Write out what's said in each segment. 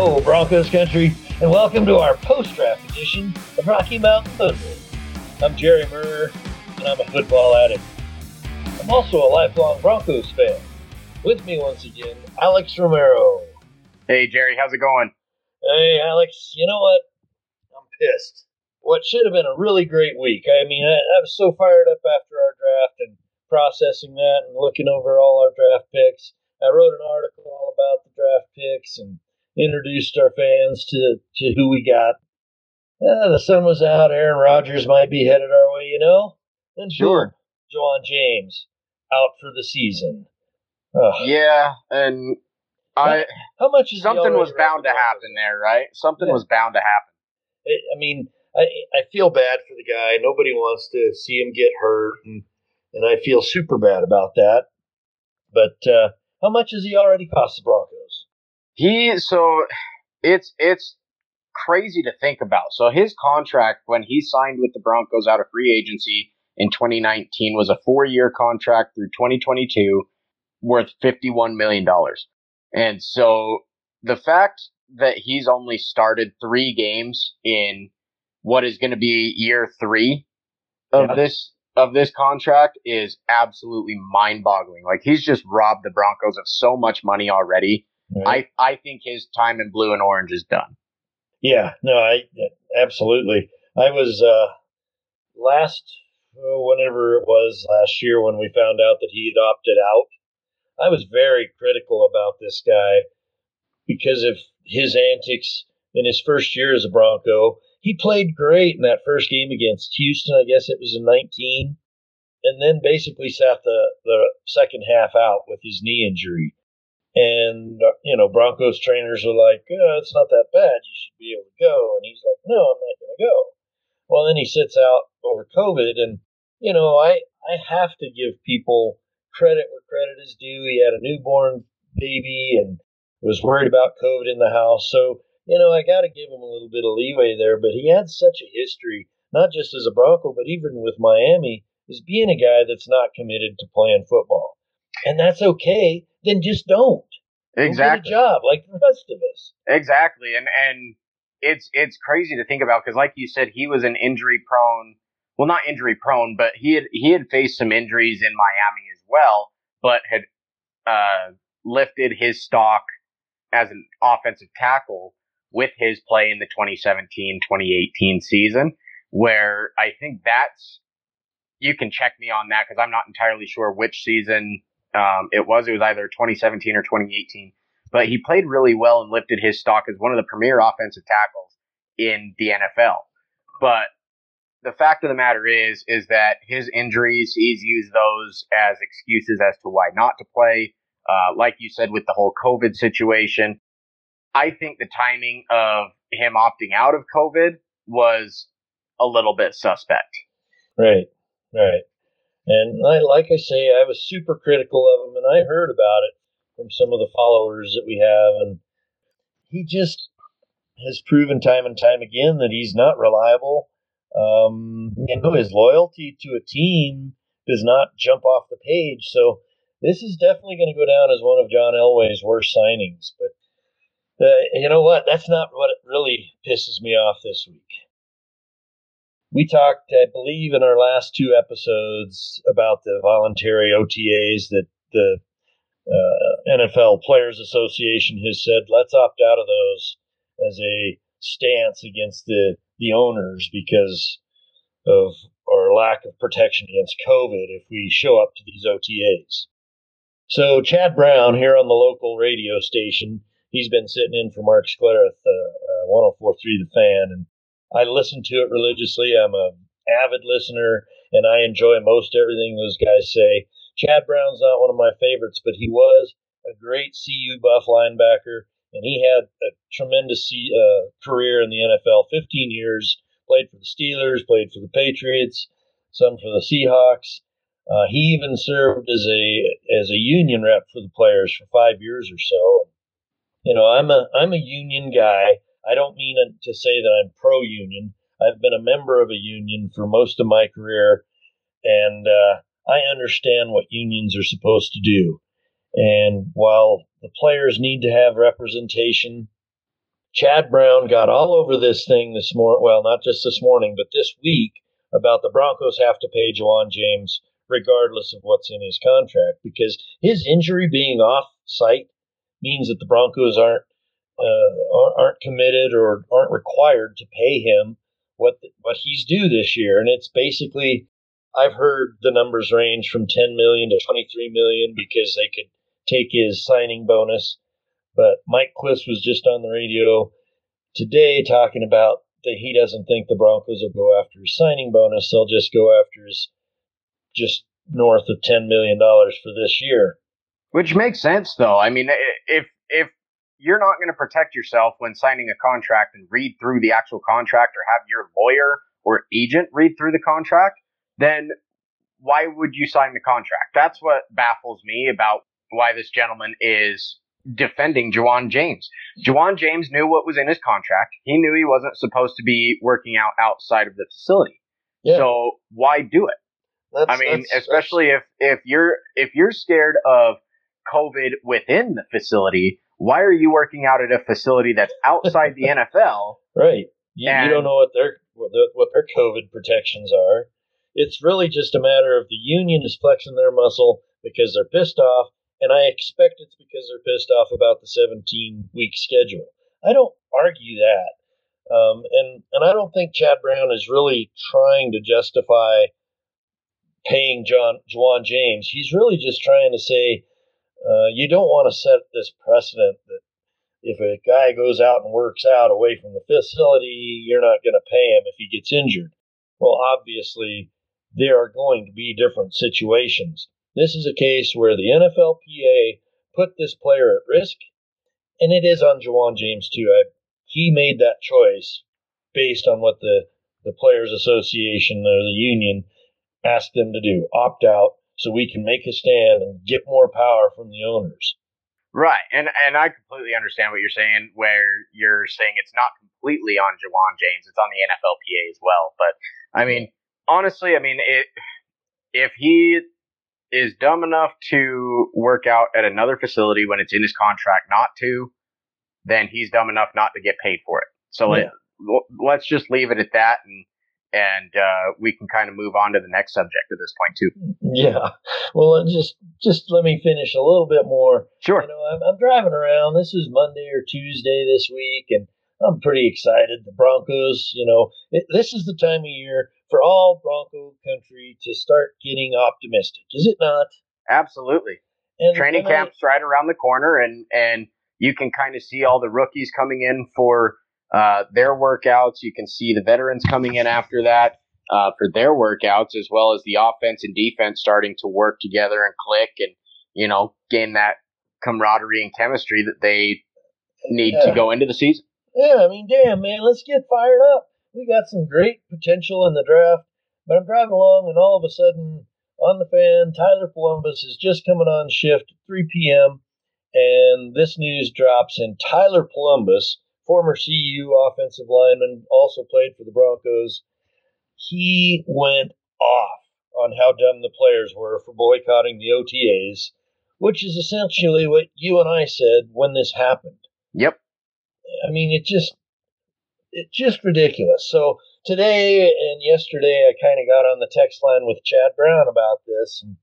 Hello, Broncos country, and welcome to our post-draft edition of Rocky Mountain Football. I'm Jerry Murr, and I'm a football addict. I'm also a lifelong Broncos fan. With me once again, Alex Romero. Hey, Jerry, how's it going? Hey, Alex, you know what? I'm pissed. What should have been a really great week. I mean, I, I was so fired up after our draft and processing that and looking over all our draft picks. I wrote an article all about the draft picks and introduced our fans to, to who we got. Uh, the sun was out. Aaron Rodgers might be headed our way, you know? And Sure. Ja'Wuan James out for the season. Ugh. Yeah, and I How much is something was bound to happen there, right? Something Yeah. was bound to happen. I I mean, I I feel bad for the guy. Nobody wants to see him get hurt, and and I feel super bad about that. But uh, how much has he already cost the Broncos? He so it's it's crazy to think about. So his contract when he signed with the Broncos out of free agency in 2019 was a four-year contract through 2022 worth 51 million dollars. And so the fact that he's only started 3 games in what is going to be year 3 of Yeah. this of this contract is absolutely mind-boggling. Like he's just robbed the Broncos of so much money already. I, I think his time in blue and orange is done. yeah, no, I absolutely. I was uh, last oh, whenever it was last year when we found out that he had opted out. I was very critical about this guy because of his antics in his first year as a Bronco. He played great in that first game against Houston. I guess it was in 19, and then basically sat the the second half out with his knee injury. And uh, you know, Broncos trainers are like, oh, "It's not that bad. You should be able to go." And he's like, "No, I'm not going to go." Well, then he sits out over COVID, and you know, I I have to give people credit where credit is due. He had a newborn baby and was worried about COVID in the house, so you know, I got to give him a little bit of leeway there. But he had such a history, not just as a Bronco, but even with Miami, as being a guy that's not committed to playing football, and that's okay. Then just don't. Exactly. A job like the rest of us. Exactly. And and it's it's crazy to think about because like you said, he was an injury prone well not injury prone, but he had he had faced some injuries in Miami as well, but had uh lifted his stock as an offensive tackle with his play in the 2017-2018 season, where I think that's you can check me on that because I'm not entirely sure which season um, it was. It was either 2017 or 2018 but he played really well and lifted his stock as one of the premier offensive tackles in the NFL. But the fact of the matter is, is that his injuries, he's used those as excuses as to why not to play. Uh, like you said, with the whole COVID situation, I think the timing of him opting out of COVID was a little bit suspect. Right, right. And I, like I say, I was super critical of him, and I heard about it from some of the followers that we have, and he just has proven time and time again that he's not reliable. Um, you know, his loyalty to a team does not jump off the page. So this is definitely going to go down as one of John Elway's worst signings. But uh, you know what? That's not what really pisses me off this week we talked, I believe, in our last two episodes about the voluntary OTAs that the uh, NFL Players Association has said, let's opt out of those as a stance against the, the owners because of our lack of protection against COVID if we show up to these OTAs. So Chad Brown here on the local radio station, he's been sitting in for Mark Schlereth, uh, uh, 104.3 The Fan, and I listen to it religiously. I'm a avid listener, and I enjoy most everything those guys say. Chad Brown's not one of my favorites, but he was a great CU Buff linebacker, and he had a tremendous uh, career in the NFL. 15 years, played for the Steelers, played for the Patriots, some for the Seahawks. Uh, he even served as a as a union rep for the players for five years or so. You know, I'm a I'm a union guy. I don't mean to say that I'm pro union. I've been a member of a union for most of my career, and uh, I understand what unions are supposed to do. And while the players need to have representation, Chad Brown got all over this thing this morning. Well, not just this morning, but this week about the Broncos have to pay Ja'Wuan James regardless of what's in his contract because his injury being off site means that the Broncos aren't uh, aren't committed or aren't required to pay him what what he's due this year, and it's basically I've heard the numbers range from 10 million to 23 million because they could take his signing bonus. But Mike Klis was just on the radio today talking about that he doesn't think the Broncos will go after his signing bonus. They'll just go after his just north of $10 million for this year. Which makes sense, though. I mean, if if you're not going to protect yourself when signing a contract and read through the actual contract or have your lawyer or agent read through the contract, then why would you sign the contract? That's what baffles me about why this gentleman is defending Ja'Wuan James. Ja'Wuan James knew what was in his contract. He knew he wasn't supposed to be working out outside of the facility. Yeah. So why do it? That's, I mean, that's, especially that's... if if you're if you're scared of COVID within the facility, why are you working out at a facility that's outside the NFL? Right. You, you, don't know what their what, the, what their COVID protections are. It's really just a matter of the union is flexing their muscle because they're pissed off, and I expect it's because they're pissed off about the 17 week schedule. I don't argue that. Um, and and I don't think Chad Brown is really trying to justify paying John Ja'Wuan James. He's really just trying to say uh, you don't want to set this precedent that if a guy goes out and works out away from the facility, you're not going to pay him if he gets injured. Well, obviously, there are going to be different situations. This is a case where the NFLPA put this player at risk, and it is on Ja'Wuan James too. I, he made that choice based on what the the Players Association or the union asked them to do opt out so we can make a stand and get more power from the owners. Right, and and I completely understand what you're saying. Where you're saying it's not completely on Ja'Wuan James, it's on the NFLPA as well. But I mean, honestly, I mean, it, if he is dumb enough to work out at another facility when it's in his contract not to, then he's dumb enough not to get paid for it. So yeah. let, let's just leave it at that and and uh, we can kind of move on to the next subject at this point too. Yeah. Well, just just let me finish a little bit more. Sure. You know, I'm, I'm driving around. This is Monday or Tuesday this week, and I'm pretty excited. The Broncos, you know, it, this is the time of year for all Bronco country to start getting optimistic, is it not? Absolutely. And, Training and camp's I, right around the corner, and and you can kind of see all the rookies coming in for uh, their workouts. You can see the veterans coming in after that uh, for their workouts, as well as the offense and defense starting to work together and click and, you know, gain that camaraderie and chemistry that they need yeah. to go into the season. Yeah, I mean, damn, man, let's get fired up. We got some great potential in the draft, but I'm driving along and all of a sudden on the fan, Tyler Polumbus is just coming on shift at 3 p.m. And this news drops, and Tyler Polumbus, former CU offensive lineman, also played for the Broncos. He went off on how dumb the players were for boycotting the OTAs, which is essentially what you and I said when this happened. Yep. I mean, it just it's just ridiculous. So today and yesterday, I kind of got on the text line with Chad Brown about this. And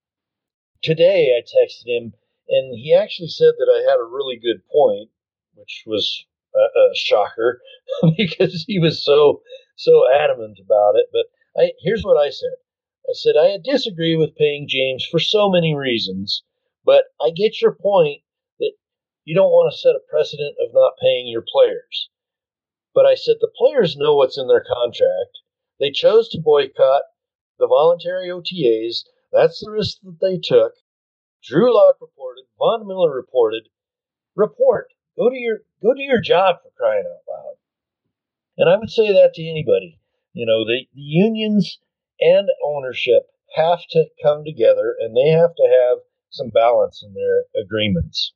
today, I texted him, and he actually said that I had a really good point, which was a, shocker because he was so so adamant about it. But I, here's what I said. I said I disagree with paying James for so many reasons, but I get your point that you don't want to set a precedent of not paying your players. But I said the players know what's in their contract. They chose to boycott the voluntary OTAs. That's the risk that they took. Drew Lock reported, Von Miller reported. Report. Go to your go do your job for crying out loud. And I would say that to anybody. You know, the, the unions and ownership have to come together and they have to have some balance in their agreements.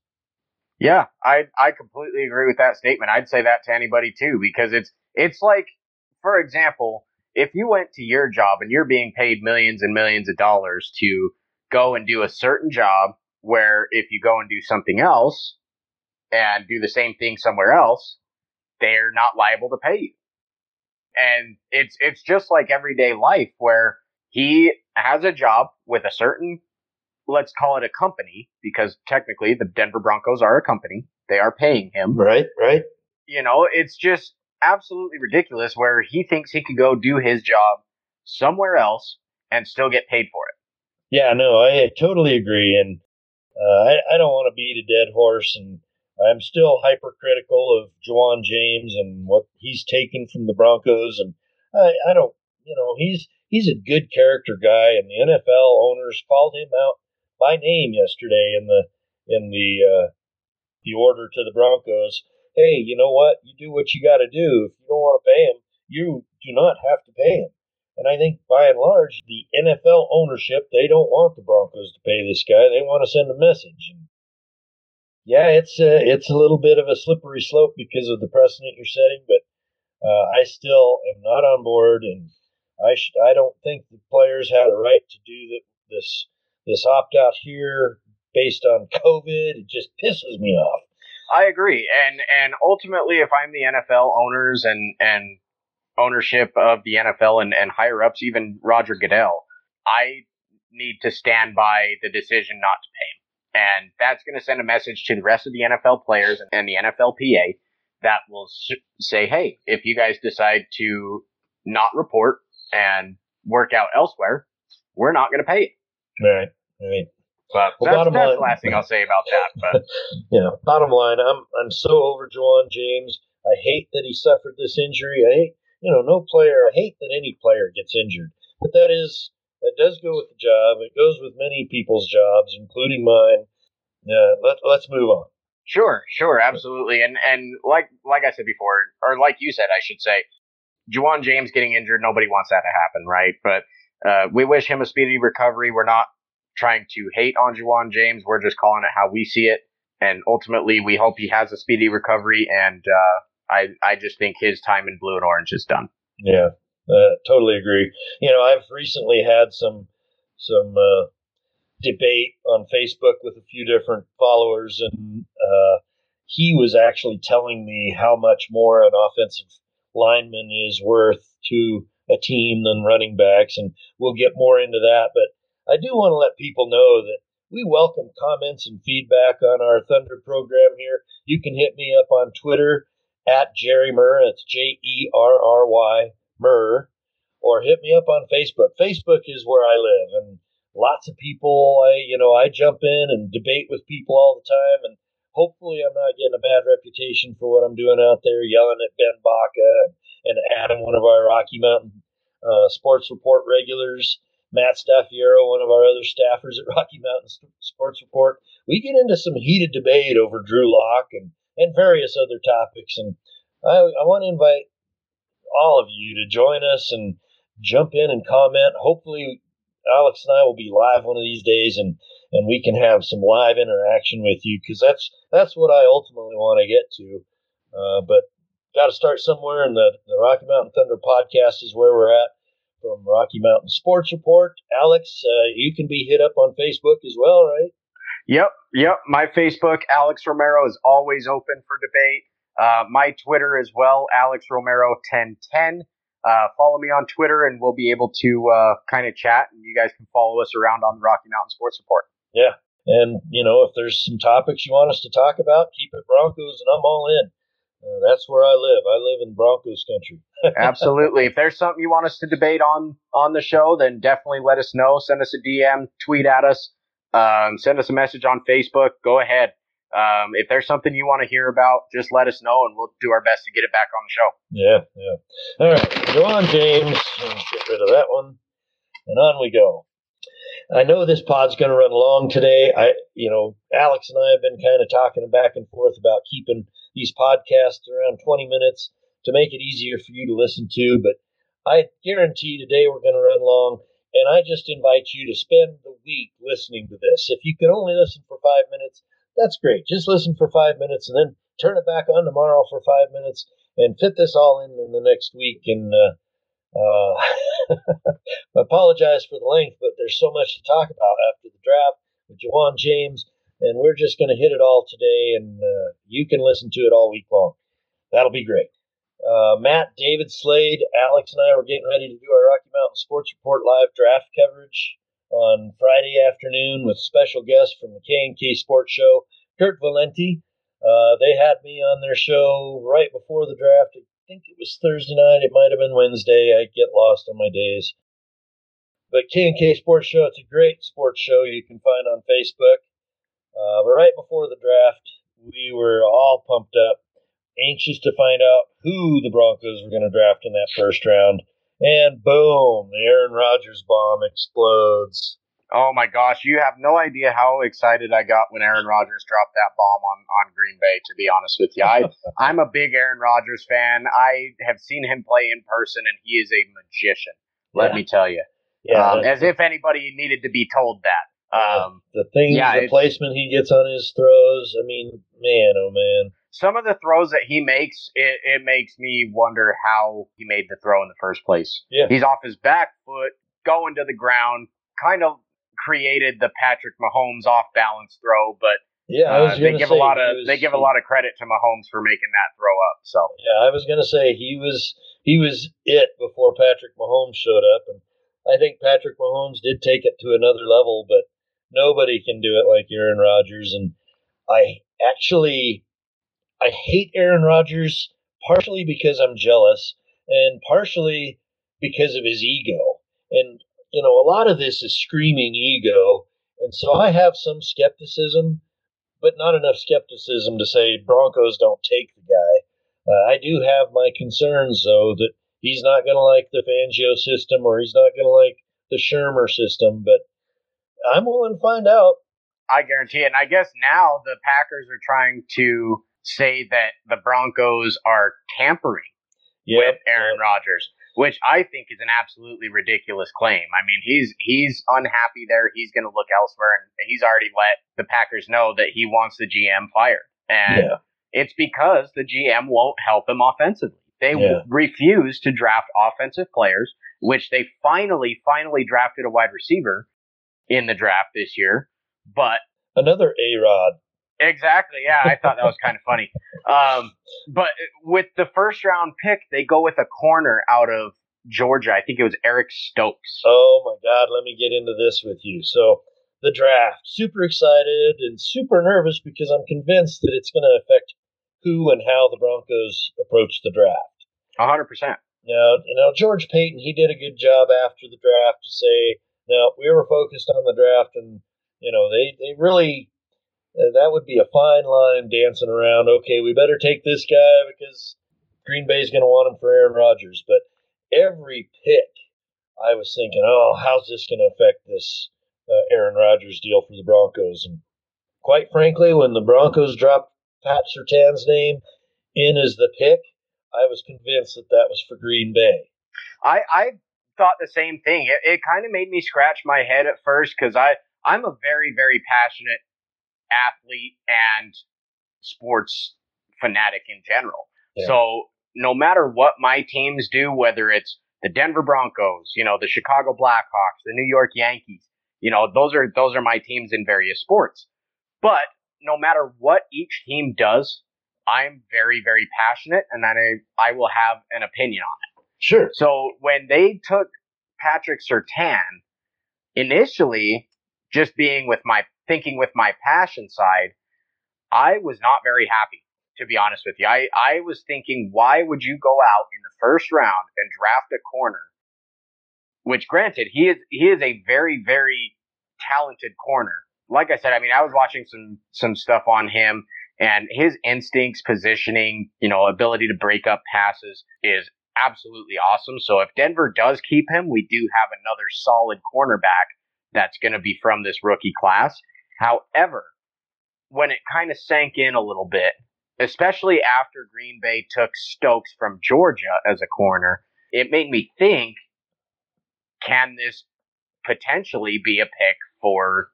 Yeah, I I completely agree with that statement. I'd say that to anybody too because it's it's like for example, if you went to your job and you're being paid millions and millions of dollars to go and do a certain job where if you go and do something else, and do the same thing somewhere else, they're not liable to pay you. And it's it's just like everyday life where he has a job with a certain let's call it a company because technically the Denver Broncos are a company. They are paying him. Right, right. You know, it's just absolutely ridiculous where he thinks he could go do his job somewhere else and still get paid for it. Yeah, no, I totally agree. And uh, I, I don't want to beat a dead horse. And I'm still hypercritical of Ja'Wuan James and what he's taken from the Broncos. And I, I don't, you know, he's he's a good character guy, and the NFL owners called him out by name yesterday in the in the uh, the order to the Broncos. Hey, you know what? You do what you got to do. If you don't want to pay him, you do not have to pay him. And I think by and large, the NFL ownership they don't want the Broncos to pay this guy. They want to send a message. And yeah, it's a, it's a little bit of a slippery slope because of the precedent you're setting, but uh, I still am not on board, and I sh- I don't think the players had a right to do the, this this opt out here based on COVID. It just pisses me off. I agree, and and ultimately, if I'm the NFL owners and and ownership of the NFL and, and higher ups, even Roger Goodell, I need to stand by the decision not to pay him. And that's going to send a message to the rest of the NFL players and the NFLPA that will say, hey, if you guys decide to not report and work out elsewhere, we're not going to pay it. Right. Right. But well, that's, that's line, the last thing I'll say about that. But yeah, bottom line, I'm I'm so over Ja'Wuan James. I hate that he suffered this injury. I hate, you know, no player. I hate that any player gets injured. But that is that does go with the job. It goes with many people's jobs, including mine. Yeah, let let's move on. Sure, sure, absolutely. And and like like I said before, or like you said, I should say, Ja'Wuan James getting injured, nobody wants that to happen, right? But uh, we wish him a speedy recovery. We're not trying to hate on Ja'Wuan James. We're just calling it how we see it. And ultimately, we hope he has a speedy recovery. And uh, I, I just think his time in blue and orange is done. Yeah, uh, totally agree. You know, I've recently had some some uh, debate on Facebook with a few different followers, and uh, he was actually telling me how much more an offensive lineman is worth to a team than running backs, and we'll get more into that. But I do want to let people know that we welcome comments and feedback on our Thunder program here. You can hit me up on Twitter at Jerry Murr. It's J E R R Y Murr. Or hit me up on Facebook. Facebook is where I live, and lots of people. I you know I jump in and debate with people all the time, and hopefully I'm not getting a bad reputation for what I'm doing out there, yelling at Ben Baca and, Adam, one of our Rocky Mountain uh, Sports Report regulars. Matt Staffiero, one of our other staffers at Rocky Mountain Sports Report. We get into some heated debate over Drew Lock and, and various other topics. And I, I want to invite all of you to join us and jump in and comment. Hopefully, Alex and I will be live one of these days and, and we can have some live interaction with you because that's that's what I ultimately want to get to. Uh, but got to start somewhere, and the, the Rocky Mountain Thunder podcast is where we're at from Rocky Mountain Sports Report. Alex, uh, you can be hit up on Facebook as well, right? Yep, yep. My Facebook, Alex Romero, is always open for debate. Uh, my Twitter as well, Alex Romero 1010. Uh, follow me on Twitter, and we'll be able to uh, kind of chat, and you guys can follow us around on the Rocky Mountain Sports Report. Yeah, and you know if there's some topics you want us to talk about, keep it Broncos, and I'm all in. Uh, that's where I live. I live in Broncos country. Absolutely. If there's something you want us to debate on on the show, then definitely let us know. Send us a DM, tweet at us, um, send us a message on Facebook. Go ahead. Um, if there's something you want to hear about, just let us know, and we'll do our best to get it back on the show. Yeah, yeah. All right, go on, James. Get rid of that one, and on we go. I know this pod's going to run long today. I, you know, Alex and I have been kind of talking back and forth about keeping these podcasts around 20 minutes to make it easier for you to listen to. But I guarantee today we're going to run long. And I just invite you to spend the week listening to this. If you can only listen for five minutes, that's great. Just listen for five minutes and then turn it back on tomorrow for five minutes and fit this all in in the next week. And uh, uh, I apologize for the length, but there's so much to talk about after the draft with Ja'Wuan James, and we're just going to hit it all today, and uh, you can listen to it all week long. that'll be great. Uh, Matt, David Slade, Alex, and I were getting ready to do our Rocky Mountain Sports Report live draft coverage on Friday afternoon with special guest from the K&K Sports Show, Kurt Valenti. Uh, they had me on their show right before the draft. I think it was Thursday night. It might have been Wednesday. I get lost on my days. But K&K Sports Show, it's a great sports show you can find on Facebook. Uh, but right before the draft, we were all pumped up, anxious to find out who the Broncos were going to draft in that first round. And boom, the Aaron Rodgers bomb explodes. Oh my gosh, you have no idea how excited I got when Aaron Rodgers dropped that bomb on, on Green Bay, to be honest with you. I, I'm a big Aaron Rodgers fan. I have seen him play in person, and he is a magician, let Yeah. me tell you. Yeah, um, as if anybody needed to be told that. Um, the things, yeah, the placement he gets on his throws. I mean, man, oh man. Some of the throws that he makes, it, it makes me wonder how he made the throw in the first place. Yeah. He's off his back foot, going to the ground, kind of created the Patrick Mahomes off balance throw, but Yeah, uh, they give say a lot of was- they give a lot of credit to Mahomes for making that throw up. So Yeah, I was gonna say he was he was it before Patrick Mahomes showed up, and I think Patrick Mahomes did take it to another level, but nobody can do it like Aaron Rodgers. And I actually I hate Aaron Rodgers partially because I'm jealous, and partially because of his ego. And you know, a lot of this is screaming ego, and so I have some skepticism, but not enough skepticism to say Broncos don't take the guy. Uh, I do have my concerns, though, that he's not going to like the Fangio system or he's not going to like the Shurmur system, but I'm willing to find out. I guarantee it. And I guess now the Packers are trying to say that the Broncos are tampering with Aaron Rodgers, which I think is an absolutely ridiculous claim. I mean, he's he's unhappy there. He's going to look elsewhere, and he's already let the Packers know that he wants the GM fired, and Yeah. it's because the GM won't help him offensively. They Yeah. refuse to draft offensive players, which they finally finally drafted a wide receiver in the draft this year, but Another A Rod. Exactly. Yeah, I thought that was kind of funny. Um, but with the first round pick, they go with a corner out of Georgia. I think it was Eric Stokes. Oh my God, let me get into this with you. So, the draft, super excited and super nervous because I'm convinced that it's going to affect who and how the Broncos approach the draft. A hundred percent. Now, now George Paton, he did a good job after the draft to say, now we were focused on the draft, and you know they they really uh, that would be a fine line dancing around. Okay, we better take this guy because Green Bay's going to want him for Aaron Rodgers. But every pick, I was thinking, oh, how's this going to affect this uh, Aaron Rodgers deal for the Broncos? And quite frankly, when the Broncos dropped Pat Surtain's name in as the pick, I was convinced that that was for Green Bay. I I thought the same thing. It, it kind of made me scratch my head at first because I I'm a very very passionate athlete and sports fanatic in general. Yeah. So no matter what my teams do, whether it's the Denver Broncos, you know, the Chicago Blackhawks, the New York Yankees, you know, those are those are my teams in various sports. But no matter what each team does, I'm very very passionate, and I I will have an opinion on it. Sure. So when they took Patrick Surtain, initially, just being with my thinking with my passion side, I was not very happy, to be honest with you. I, I was thinking, why would you go out in the first round and draft a corner? Which granted, he is he is a very, very talented corner. Like I said, I mean, I was watching some some stuff on him and his instincts, positioning, you know, ability to break up passes is absolutely awesome. So if Denver does keep him, we do have another solid cornerback that's going to be from this rookie class. However, when it kind of sank in a little bit, especially after Green Bay took Stokes from Georgia as a corner, it made me think can this potentially be a pick for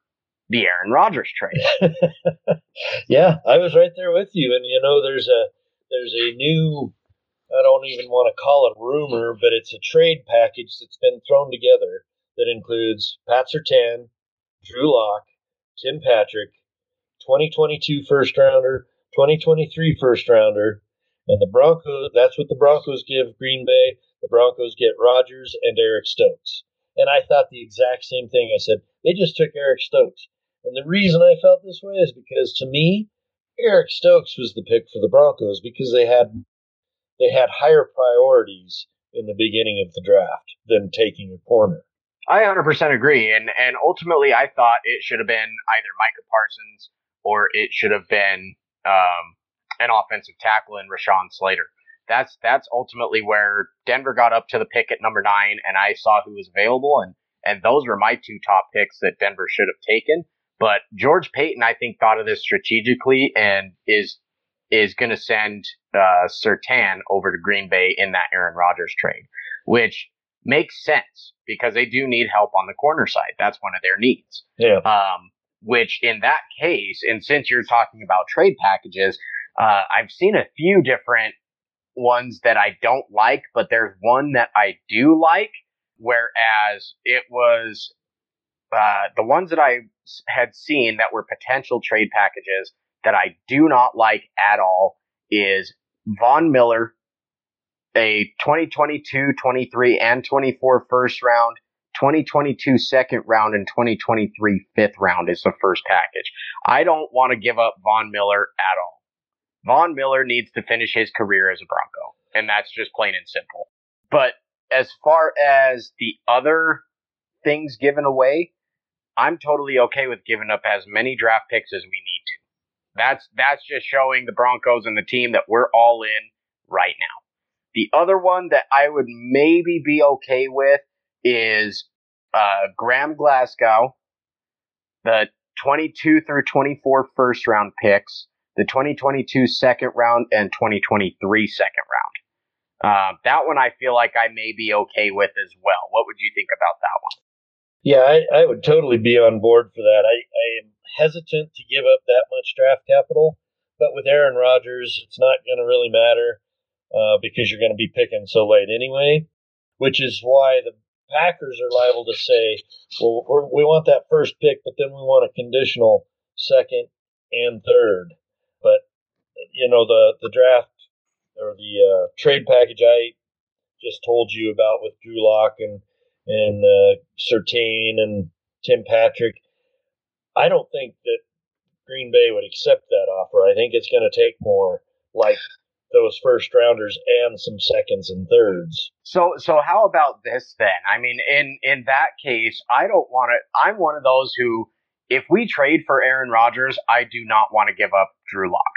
the Aaron Rodgers trade? yeah, I was right there with you. And you know, there's a there's a new I don't even want to call it rumor, but it's a trade package that's been thrown together that includes Pat Surtain, Drew Lock, Tim Patrick, 2022 first rounder, 2023 first rounder, And the Broncos, that's what the Broncos give Green Bay. The Broncos get Rodgers and Eric Stokes. And I thought the exact same thing. I said, they just took Eric Stokes. And the reason I felt this way is because to me, Eric Stokes was the pick for the Broncos because they had they had higher priorities in the beginning of the draft than taking a corner. I 100% agree, and and ultimately, I thought it should have been either Micah Parsons or it should have been um, an offensive tackle in Rashawn Slater. That's that's ultimately where Denver got up to the pick at number nine, and I saw who was available, and and those were my two top picks that Denver should have taken. But George Paton, I think, thought of this strategically and is is going to send uh, Surtain over to Green Bay in that Aaron Rodgers trade, which makes sense because they do need help on the corner side. That's one of their needs. Yeah. Um, which in that case, and since you're talking about trade packages, uh, I've seen a few different ones that I don't like, but there's one that I do like. Whereas it was uh, the ones that I had seen that were potential trade packages that I do not like at all is Von Miller, a 2022, 23, and 24 first round, 2022 second round, and 2023 fifth round is the first package. I don't want to give up Von Miller at all. Von Miller needs to finish his career as a Bronco, and that's just plain and simple. But as far as the other things given away, I'm totally okay with giving up as many draft picks as we need to. That's that's just showing the Broncos and the team that we're all in right now. The other one that I would maybe be okay with is uh, Graham Glasgow, the 22 through 24 first round picks, the 2022 second round, and 2023 second round. Uh, that one I feel like I may be okay with as well. What would you think about that one? Yeah, I, I would totally be on board for that. I, I am hesitant to give up that much draft capital, but with Aaron Rodgers, it's not going to really matter uh, because you're going to be picking so late anyway, which is why the Packers are liable to say, well, we want that first pick, but then we want a conditional second and third. But, you know, the, the draft or the uh, trade package I just told you about with Drew Lock and, and uh, Surtain and Tim Patrick, I don't think that Green Bay would accept that offer. I think it's going to take more like those first rounders and some seconds and thirds. So so how about this then? I mean, in in that case, I don't want to. I'm one of those who, if we trade for Aaron Rodgers, I do not want to give up Drew Lock.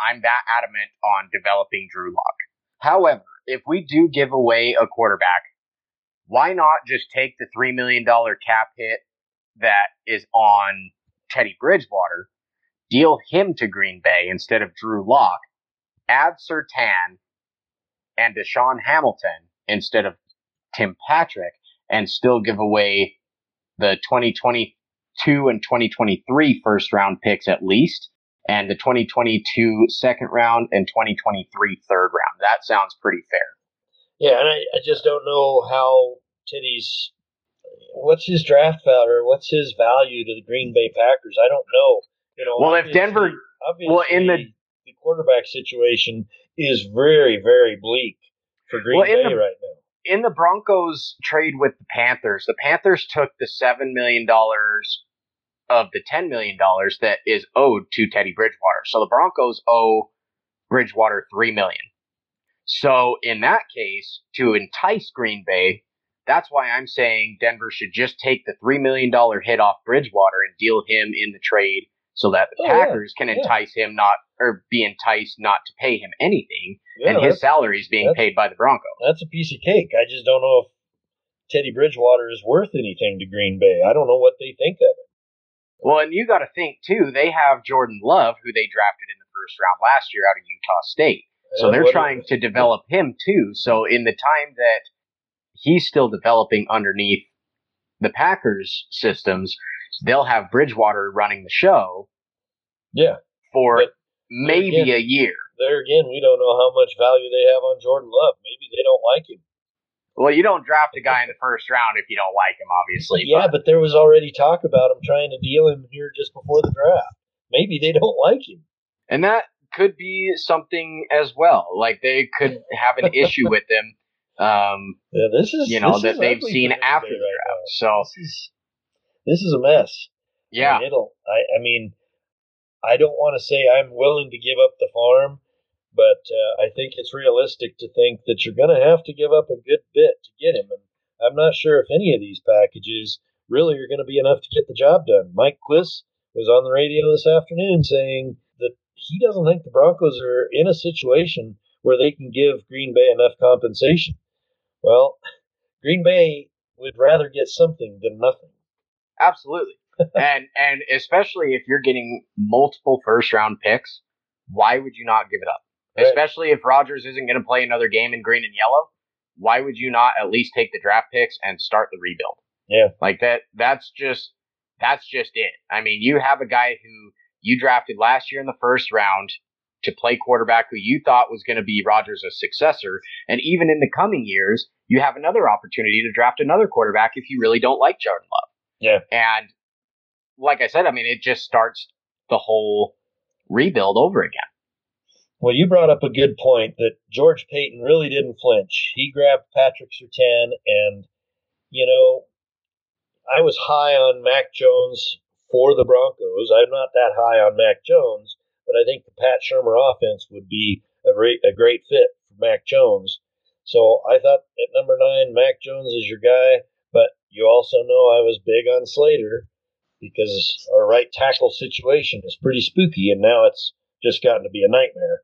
I'm that adamant on developing Drew Lock. However, if we do give away a quarterback, why not just take the three million dollar cap hit that is on Teddy Bridgewater, deal him to Green Bay instead of Drew Lock, add Surtain and DaeSean Hamilton instead of Tim Patrick, and still give away the 2022 and 2023 first round picks at least, and the 2022 second round and 2023 third round. That sounds pretty fair. Yeah, and I, I just don't know how Teddy's what's his draft value or what's his value to the Green Bay Packers? I don't know. You know, well, if Denver, well, in the quarterback situation is very, very bleak for Green well, Bay the, right now. In the Broncos trade with the Panthers, the Panthers took the seven million dollars of the ten million dollars that is owed to Teddy Bridgewater. So the Broncos owe Bridgewater three million. So in that case, to entice Green Bay, that's why I'm saying Denver should just take the $3 million hit off Bridgewater and deal him in the trade so that the oh, Packers yeah. can entice yeah. him not, or be enticed not to pay him anything. Yeah, and his salary is being paid by the Broncos. That's a piece of cake. I just don't know if Teddy Bridgewater is worth anything to Green Bay. I don't know what they think of it. Well, and you got to think, too, they have Jordan Love, who they drafted in the first round last year out of Utah State. So they're trying to develop him, too. So in the time that he's still developing underneath the Packers systems. They'll have Bridgewater running the show. Yeah. For but maybe again, a year. There again, we don't know how much value they have on Jordan Love. Maybe they don't like him. Well, you don't draft a guy in the first round if you don't like him, obviously. Yeah, but, but there was already talk about him trying to deal him here just before the draft. Maybe they don't like him. And that could be something as well. Like they could have an issue with him. Um, yeah, this is you know that they've seen after the right draft. now. So This is a mess. Yeah, mean, it'll. I, I mean, I don't want to say I'm willing to give up the farm, but uh, I think it's realistic to think that you're going to have to give up a good bit to get him. And I'm not sure if any of these packages really are going to be enough to get the job done. Mike Klis was on the radio this afternoon saying that he doesn't think the Broncos are in a situation where they can give Green Bay enough compensation. Well, Green Bay would rather get something than nothing. Absolutely. and and especially if you're getting multiple first round picks, why would you not give it up? Right. Especially if Rodgers isn't going to play another game in green and yellow, why would you not at least take the draft picks and start the rebuild? Yeah. Like that that's just that's just it. I mean, you have a guy who you drafted last year in the first round to play quarterback who you thought was going to be Rodgers' successor, and even in the coming years, you have another opportunity to draft another quarterback if you really don't like Jordan Love. Yeah. And like I said, I mean, it just starts the whole rebuild over again. Well, you brought up a good point that George Paton really didn't flinch. He grabbed Patrick Surtain, and, you know, I was high on Mac Jones for the Broncos. I'm not that high on Mac Jones, but I think the Pat Shurmur offense would be a, re- a great fit for Mac Jones. So I thought at number nine, Mac Jones is your guy, you also know I was big on Slater because our right tackle situation is pretty spooky, and now it's just gotten to be a nightmare.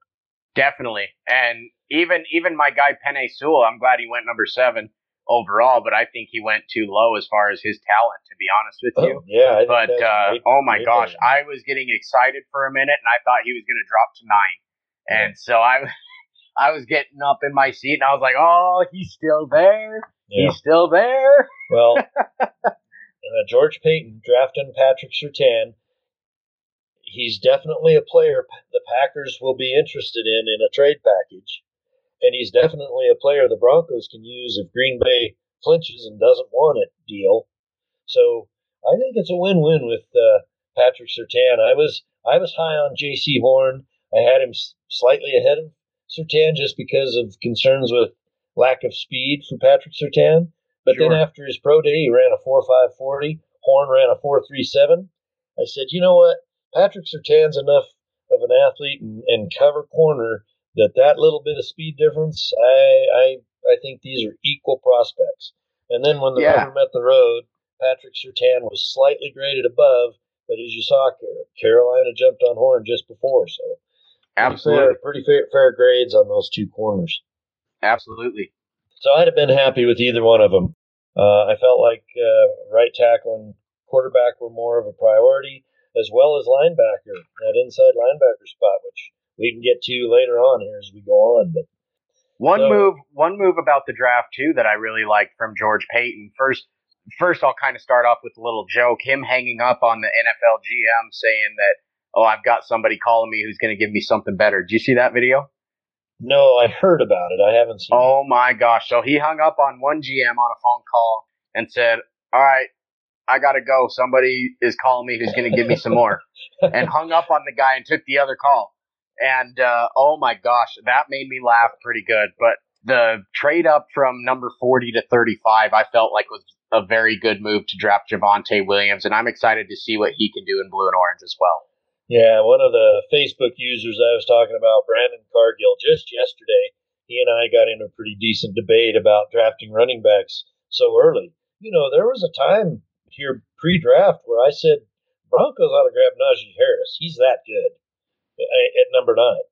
Definitely. And even even my guy Penei Sewell, I'm glad he went number seven overall, but I think he went too low as far as his talent, to be honest with you. Oh, yeah, But uh, great- oh my great gosh. I was getting excited for a minute, and I thought he was going to drop to nine, and so I, I was getting up in my seat, and I was like, "Oh, he's still there. yeah. He's still there." Well, uh, George Paton drafting Patrick Surtain. He's definitely a player the Packers will be interested in in a trade package, and he's definitely a player the Broncos can use if Green Bay flinches and doesn't want it. Deal. So I think it's a win-win with uh, Patrick Surtain. I was I was high on Jaycee Horn. I had him slightly ahead of Surtain just because of concerns with lack of speed for Patrick Surtain. But Sure. then after his pro day, he ran a four five forty. Horn ran a four three seven. I said, you know what? Patrick Surtain's enough of an athlete and, and cover corner that that little bit of speed difference, I I I think these are equal prospects. And then when the Yeah. rubber met the road, Patrick Surtain was slightly graded above, but as you saw, Car- Carolina jumped on Horn just before, so pretty Absolutely, fair, pretty fair, fair grades on those two corners. absolutely. So I'd have been happy with either one of them. Uh, I felt like uh, right tackle and quarterback were more of a priority, as well as linebacker, that inside linebacker spot, which we can get to later on here as we go on. But One So- move, one move about the draft too that I really liked from George Paton. First, first I'll kind of start off with a little joke. Him hanging up on the NFL GM saying that, "Oh, I've got somebody calling me who's going to give me something better." Did you see that video? no, I heard about it. I haven't seen. Oh my gosh! So he hung up on one GM on a phone call and said, "All right, I gotta go. Somebody is calling me who's going to give me some more," and hung up on the guy and took the other call. And uh, oh my gosh, that made me laugh pretty good. But the trade up from number forty to thirty-five, I felt like was a very good move to draft Javonte Williams, and I'm excited to see what he can do in blue and orange as well. Yeah, one of the Facebook users I was talking about, Brandon Cargill, just yesterday, he and I got in a pretty decent debate about drafting running backs so early. You know, there was a time here pre-draft where I said Broncos ought to grab Najee Harris. He's that good at number nine.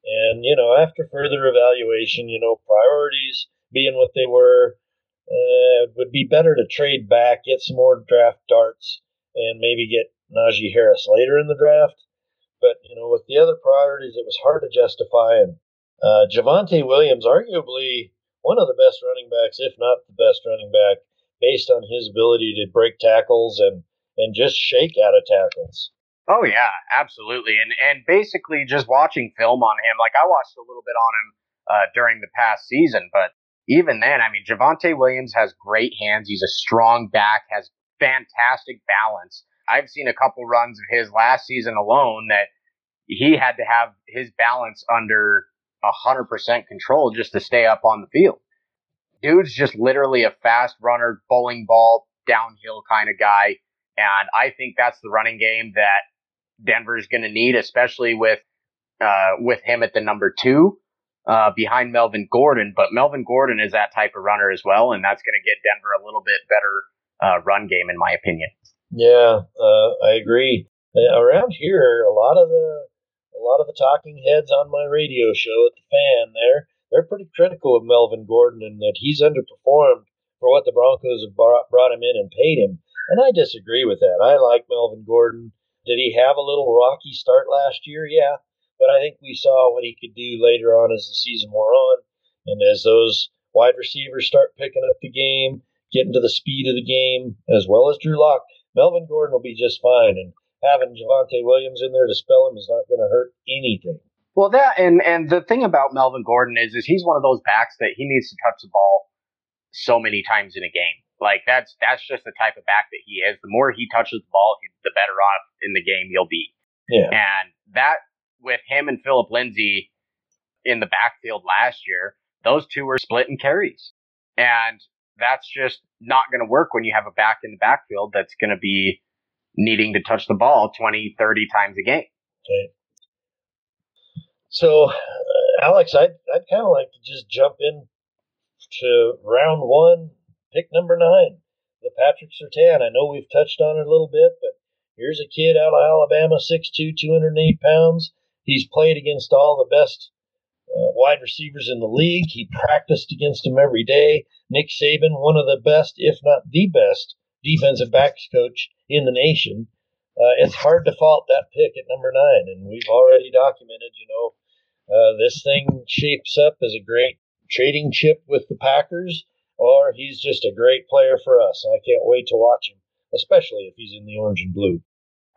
And you know, after further evaluation, you know, priorities being what they were, uh, it would be better to trade back, get some more draft darts, and maybe get Najee Harris later in the draft. But you know, with the other priorities, it was hard to justify. And uh, Javonte Williams, arguably one of the best running backs, if not the best running back, based on his ability to break tackles and and just shake out of tackles. Oh yeah, absolutely. And and basically just watching film on him, like I watched a little bit on him uh, during the past season, but even then, I mean, Javonte Williams has great hands. He's a strong back, has fantastic balance. I've seen a couple runs of his last season alone that he had to have his balance under 100% control just to stay up on the field. Dude's just literally a fast runner, bowling ball, downhill kind of guy. And I think that's the running game that Denver's going to need, especially with uh, with him at the number two uh, behind Melvin Gordon. But Melvin Gordon is that type of runner as well, and that's going to get Denver a little bit better uh, run game, in my opinion. Yeah, uh, I agree. Uh, around here, a lot of the a lot of the talking heads on my radio show at the fan there, they're pretty critical of Melvin Gordon and that he's underperformed for what the Broncos have brought, brought him in and paid him. And I disagree with that. I like Melvin Gordon. Did he have a little rocky start last year? Yeah. But I think we saw what he could do later on as the season wore on. And as those wide receivers start picking up the game, getting to the speed of the game, as well as Drew Lock, Melvin Gordon will be just fine. And having Javonte Williams in there to spell him is not going to hurt anything. Well, that and and the thing about Melvin Gordon is is he's one of those backs that he needs to touch the ball so many times in a game. Like that's that's just the type of back that he is. The more he touches the ball, the better off in the game he'll be. Yeah. And that with him and Philip Lindsay in the backfield last year, those two were splitting carries. And that's just not going to work when you have a back in the backfield that's going to be needing to touch the ball 20, 30 times a game. So, uh, Alex, I'd, I'd kind of like to just jump in to round one, pick number nine, the Patrick Surtain. I know we've touched on it a little bit, but here's a kid out of Alabama, 6'2", 208 pounds. He's played against all the best uh, wide receivers in the league. He practiced against them every day. Nick Saban, one of the best, if not the best, defensive backs coach in the nation. Uh, it's hard to fault that pick at number nine, and we've already documented, you know, uh, this thing shapes up as a great trading chip with the Packers, or he's just a great player for us. I can't wait to watch him, especially if he's in the orange and blue.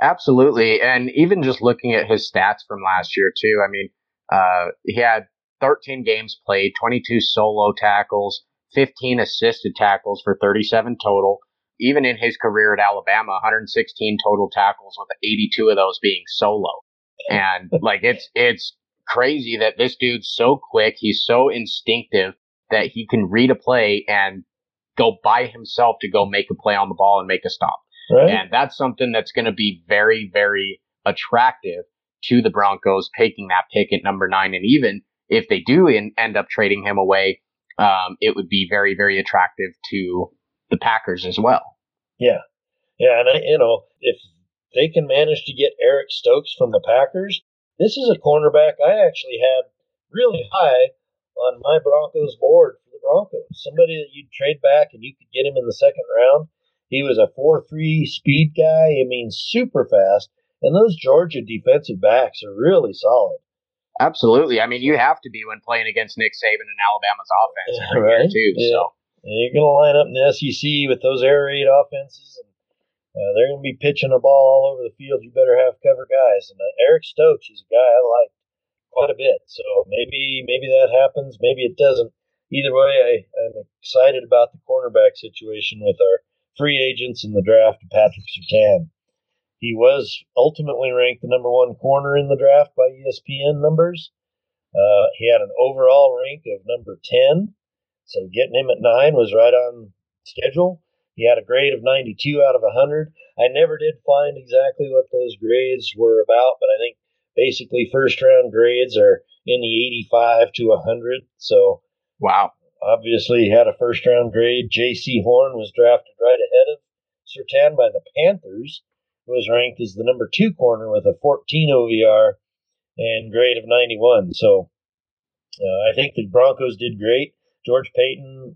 Absolutely, and even just looking at his stats from last year too. I mean, uh, he had 13 games played, 22 solo tackles, 15 assisted tackles for 37 total. Even in his career at Alabama, 116 total tackles with 82 of those being solo. And like it's it's crazy that this dude's so quick, he's so instinctive that he can read a play and go by himself to go make a play on the ball and make a stop. Right? And that's something that's going to be very, very attractive to the Broncos taking that pick at number nine. And even if they do in, end up trading him away, um, it would be very, very attractive to the Packers as well. Yeah. Yeah. And, I, you know, if they can manage to get Eric Stokes from the Packers, this is a cornerback I actually had really high on my Broncos board for the Broncos. Somebody that you'd trade back and you could get him in the second round. He was a 4 3 speed guy. I mean, super fast. And those Georgia defensive backs are really solid. Absolutely. I mean, you have to be when playing against Nick Saban and Alabama's offense every Right. year too. Yeah. So And you're going to line up in the SEC with those air raid offenses, and uh, they're going to be pitching the ball all over the field. You better have cover guys. And uh, Eric Stokes is a guy I like quite a bit. So maybe maybe that happens. Maybe it doesn't. Either way, I, I'm excited about the cornerback situation with our free agents in the draft of Patrick Surtain. He was ultimately ranked the number one corner in the draft by ESPN numbers. Uh, he had an overall rank of number 10. So getting him at nine was right on schedule. He had a grade of 92 out of 100. I never did find exactly what those grades were about, but I think basically first round grades are in the 85 to 100. So wow. obviously he had a first round grade. Jaycee Horn was drafted right ahead of Surtain by the Panthers, was ranked as the number two corner with a 14 OVR and grade of 91. So uh, I think the Broncos did great. George Paton,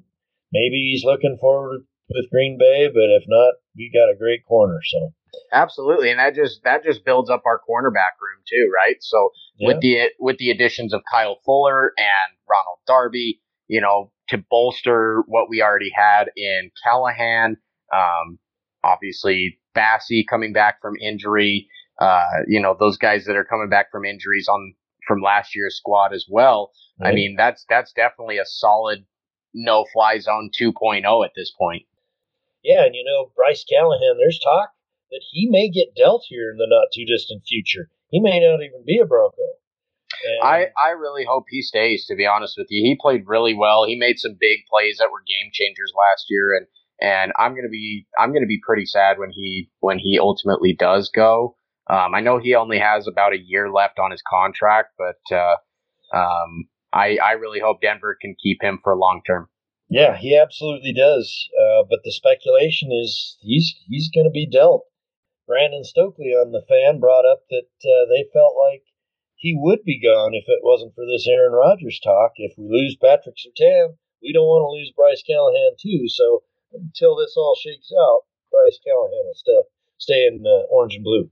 maybe he's looking forward with Green Bay, but if not, we got a great corner. So Absolutely, and that just that just builds up our cornerback room too, right? So yeah, with the with the additions of Kyle Fuller and Ronald Darby, you know, to bolster what we already had in Callahan, um, obviously Bassey coming back from injury, uh, you know, those guys that are coming back from injuries on from last year's squad as well. I mean, that's that's definitely a solid no fly zone 2.0 at this point. yeah, and you know Bryce Callahan, there's talk that he may get dealt here in the not too distant future. he may not even be a Bronco. And I, I really hope he stays, to be honest with you. He played really well. He made some big plays that were game changers last year and and I'm gonna be I'm gonna be pretty sad when he when he ultimately does go. Um, I know he only has about a year left on his contract, but uh, um, I I really hope Denver can keep him for long term. Yeah, he absolutely does. Uh, but the speculation is he's he's going to be dealt. Brandon Stokley on the fan brought up that uh, they felt like he would be gone if it wasn't for this Aaron Rodgers talk. If we lose Patrick Surtain, we don't want to lose Bryce Callahan too. So until this all shakes out, Bryce Callahan will still stay in uh, orange and blue.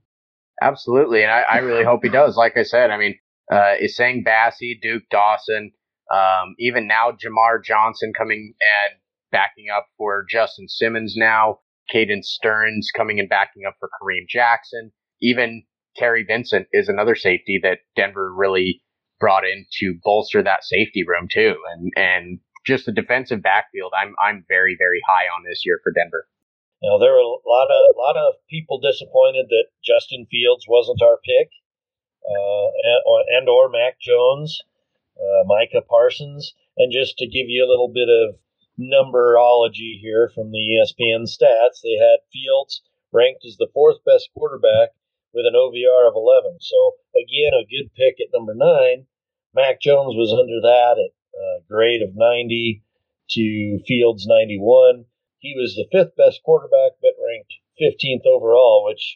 Absolutely, and I, I, really hope he does. Like I said, I mean, uh, Essang Bassey, Duke Dawson, um, even now Jamar Johnson coming and backing up for Justin Simmons now. Caden Sterns coming and backing up for Kareem Jackson. Even Terry Vincent is another safety that Denver really brought in to bolster that safety room too. And and just the defensive backfield, I'm I'm very very high on this year for Denver. Now there were a lot of a lot of people disappointed that Justin Fields wasn't our pick, uh, and, and or Mac Jones, uh, Micah Parsons, and just to give you a little bit of numberology here from the ESPN stats, they had Fields ranked as the fourth best quarterback with an OVR of 11. So again, a good pick at number nine. Mac Jones was under that at uh, grade of 90 to Fields 91. He was the fifth best quarterback, but ranked 15th overall, which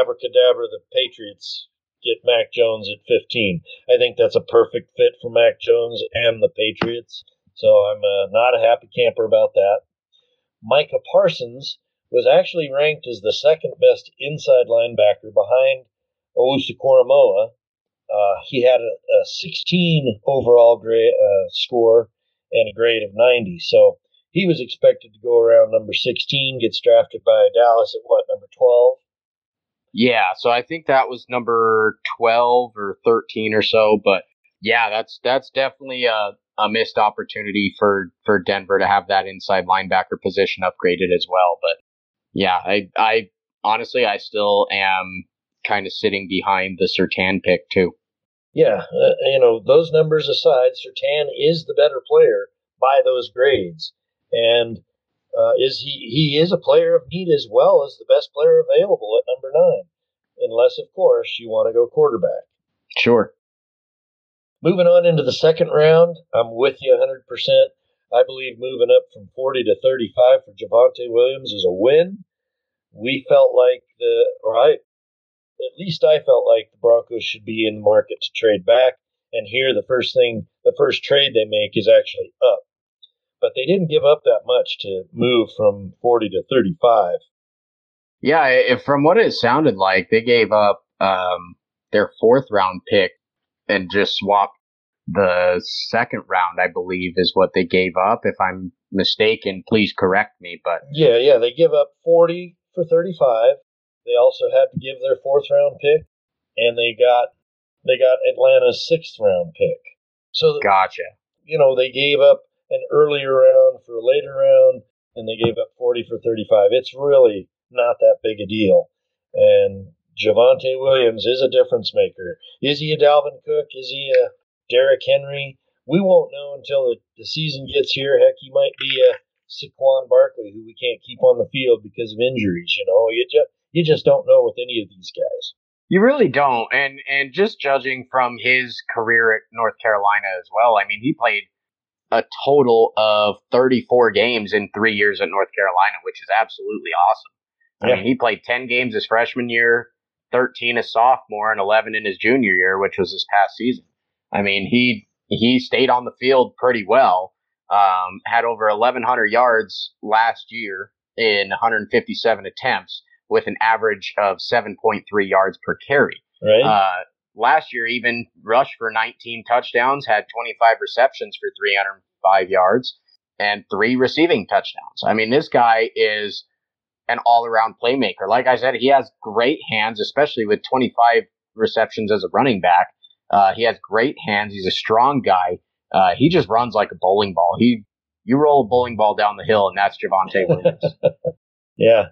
abracadabra, the Patriots get Mac Jones at 15. I think that's a perfect fit for Mac Jones and the Patriots. So I'm uh, not a happy camper about that. Micah Parsons was actually ranked as the second best inside linebacker behind Owusu Koramoah uh, he had a, a 16 overall grade uh, score and a grade of 90. So he was expected to go around number 16, gets drafted by Dallas at what, number 12? Yeah, so I think that was number 12 or 13 or so, but yeah, that's that's definitely a, a missed opportunity for for Denver to have that inside linebacker position upgraded as well, but yeah, I I honestly I still am kind of sitting behind the Surtain pick too. Yeah, uh, you know those numbers aside, Surtain is the better player by those grades, and uh, is he he is a player of need as well as the best player available at number nine, unless of course you want to go quarterback. Sure. Moving on into the second round, I'm with you 100%. I believe moving up from 40 to 35 for Javonte Williams is a win. We felt like the, right at least I felt like the Broncos should be in the market to trade back. And here, the first thing, the first trade they make is actually up. But they didn't give up that much to move from 40 to 35. Yeah, from what it sounded like, they gave up um, their fourth round pick and just swapped the second round, I believe, is what they gave up. If I'm mistaken, please correct me. But yeah, yeah, they give up 40 for 35 they also had to give their fourth round pick, and they got they got Atlanta's sixth round pick. So gotcha. You know they gave up an earlier round for a later round, and they gave up forty for thirty five. It's really not that big a deal. And Javonte Williams is a difference maker. Is he a Dalvin Cook? Is he a Derrick Henry? We won't know until the, the season gets here. Heck, he might be a Saquon Barkley who we can't keep on the field because of injuries. You know, you just you just don't know with any of these guys. You really don't. And and just judging from his career at North Carolina as well, I mean, he played a total of 34 games in three years at North Carolina, which is absolutely awesome. Yeah. I mean, he played 10 games his freshman year, 13 as sophomore, and 11 in his junior year, which was this past season. I mean, he he stayed on the field pretty well. Um, had over 1,100 yards last year in 157 attempts with an average of 7.3 yards per carry. Right. Uh, last year, even rushed for 19 touchdowns, had 25 receptions for 305 yards, and three receiving touchdowns. I mean, this guy is an all around playmaker. Like I said, he has great hands, especially with 25 receptions as a running back. Uh, he has great hands. He's a strong guy. Uh, he just runs like a bowling ball. He, you roll a bowling ball down the hill, and that's Javonte Williams. yeah,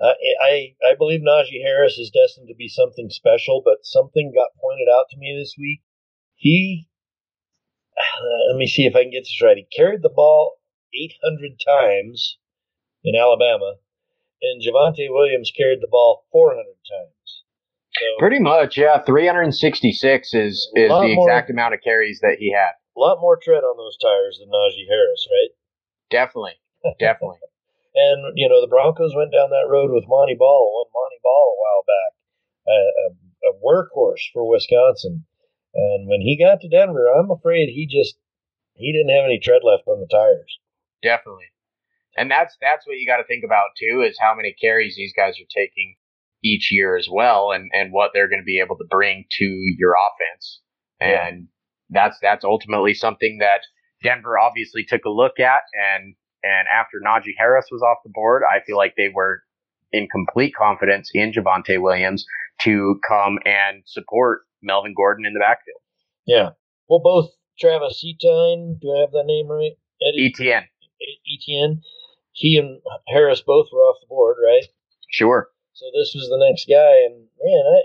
Uh, I I believe Najee Harris is destined to be something special, but something got pointed out to me this week. He, uh, let me see if I can get this right. He carried the ball 800 times in Alabama, and Javonte Williams carried the ball 400 times. So, Pretty much, yeah. 366 is is the exact more, amount of carries that he had. A lot more tread on those tires than Najee Harris, right? Definitely, definitely. and you know the Broncos went down that road with Montee Ball, one Montee Ball a while back, a, a, a workhorse for Wisconsin. And when he got to Denver, I'm afraid he just he didn't have any tread left on the tires. Definitely. And that's that's what you got to think about too is how many carries these guys are taking each year as well and and what they're going to be able to bring to your offense. Yeah. And that's that's ultimately something that Denver obviously took a look at and and after Najee Harris was off the board, I feel like they were in complete confidence in Javonte Williams to come and support Melvin Gordon in the backfield. Yeah. Well, both Travis Etienne, do I have that name right? Eddie, Etienne. Etienne. He and Harris both were off the board, right? Sure. So this was the next guy, and man, I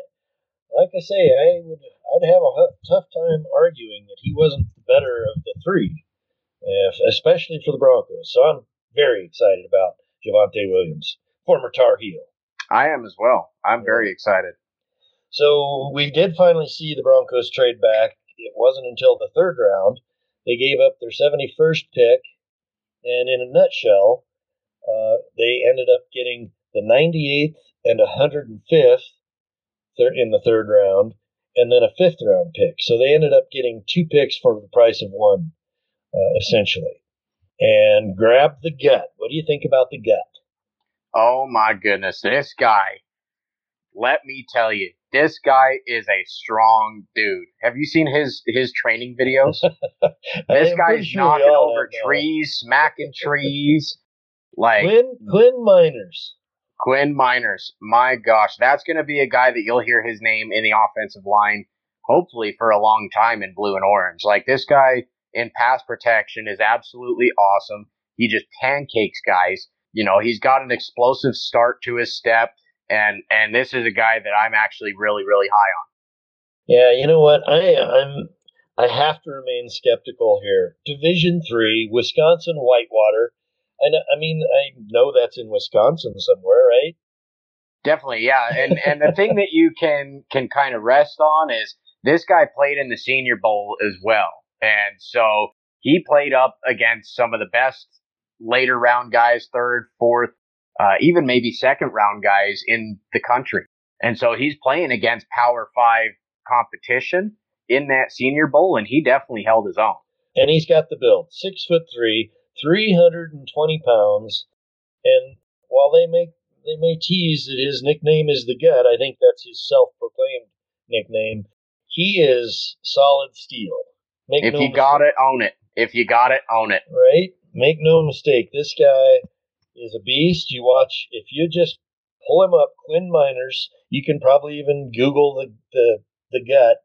like I say, I would I'd have a tough time arguing that he wasn't the better of the three, especially for the Broncos. So I'm very excited about Javonte Williams, former Tar Heel. I am as well. I'm very excited. So we did finally see the Broncos trade back. It wasn't until the third round they gave up their 71st pick, and in a nutshell, uh, they ended up getting the 98th and 105th in the third round, and then a fifth round pick. So they ended up getting two picks for the price of one, uh, essentially. And grab the gut. What do you think about the gut? Oh my goodness, this guy. Let me tell you, this guy is a strong dude. Have you seen his his training videos? this guy's sure knocking over trees, smacking trees. Like Quinn Quinn Meinerz. Quinn Meinerz. My gosh, that's going to be a guy that you'll hear his name in the offensive line, hopefully for a long time in blue and orange. Like this guy in pass protection is absolutely awesome. He just pancakes guys. You know, he's got an explosive start to his step, and and this is a guy that I'm actually really really high on. Yeah, you know what? I I'm I have to remain skeptical here. Division three, Wisconsin Whitewater And I mean, I know that's in Wisconsin somewhere, right? Definitely, yeah. And and the thing that you can can kind of rest on is this guy played in the Senior Bowl as well, and so he played up against some of the best later round guys, third, fourth, uh, even maybe second round guys in the country. And so he's playing against Power Five competition in that Senior Bowl, and he definitely held his own. And he's got the build, six foot three, 320 pounds. And while they make they may tease that his nickname is the Gut, I think that's his self-proclaimed nickname. He is solid steel. Make if no you mistake. got it, own it. If you got it, own it. Right? Make no mistake. This guy is a beast. You watch if you just pull him up, Quinn Meinerz, You can probably even Google the the, the gut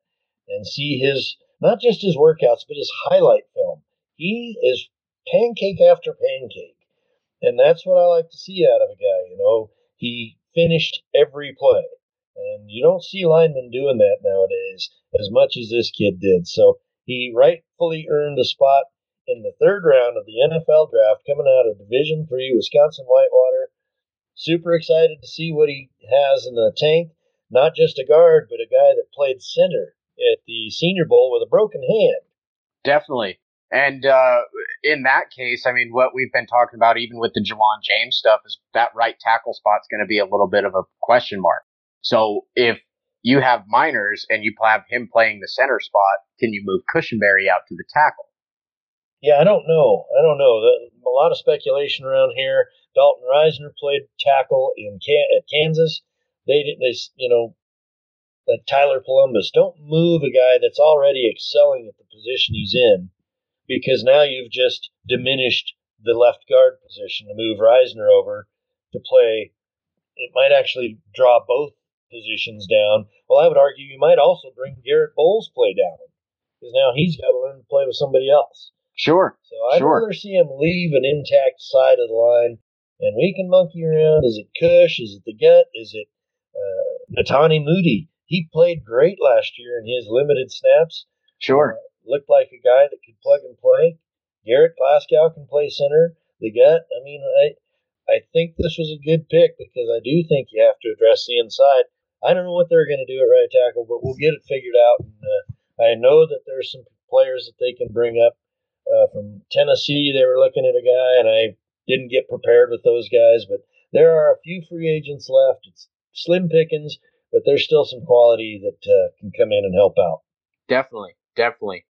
and see his not just his workouts, but his highlight film. He is pancake after pancake. And that's what I like to see out of a guy. You know, he finished every play. And you don't see linemen doing that nowadays as much as this kid did. So he rightfully earned a spot in the third round of the NFL draft coming out of Division Three, Wisconsin Whitewater. Super excited to see what he has in the tank. Not just a guard, but a guy that played center at the Senior Bowl with a broken hand. Definitely. And uh, in that case, I mean, what we've been talking about, even with the Ja'Wuan James stuff, is that right tackle spot's going to be a little bit of a question mark. So if you have Meinerz and you have him playing the center spot, can you move Cushenberry out to the tackle? Yeah, I don't know. I don't know. a lot of speculation around here. Dalton Risner played tackle in at Kansas. They didn't they you know that Tyler Polumbus. Don't move a guy that's already excelling at the position he's in because now you've just diminished the left guard position to move Reisner over to play. It might actually draw both positions down. Well, I would argue you might also bring Garett Bolles' play down because now he's got to learn to play with somebody else. Sure. So I'd sure. rather see him leave an intact side of the line and we can monkey around. Is it Cush? Is it the gut? Is it uh, Netane Muti? He played great last year in his limited snaps. Sure. Uh, looked like a guy that could plug and play. Garrett Glasgow can play center. The gut. I mean, I I think this was a good pick because I do think you have to address the inside. I don't know what they're going to do at right tackle, but we'll get it figured out. And, uh, I know that there's some players that they can bring up uh, from Tennessee. They were looking at a guy, and I didn't get prepared with those guys. But there are a few free agents left. It's slim pickings, but there's still some quality that uh, can come in and help out. Definitely, definitely.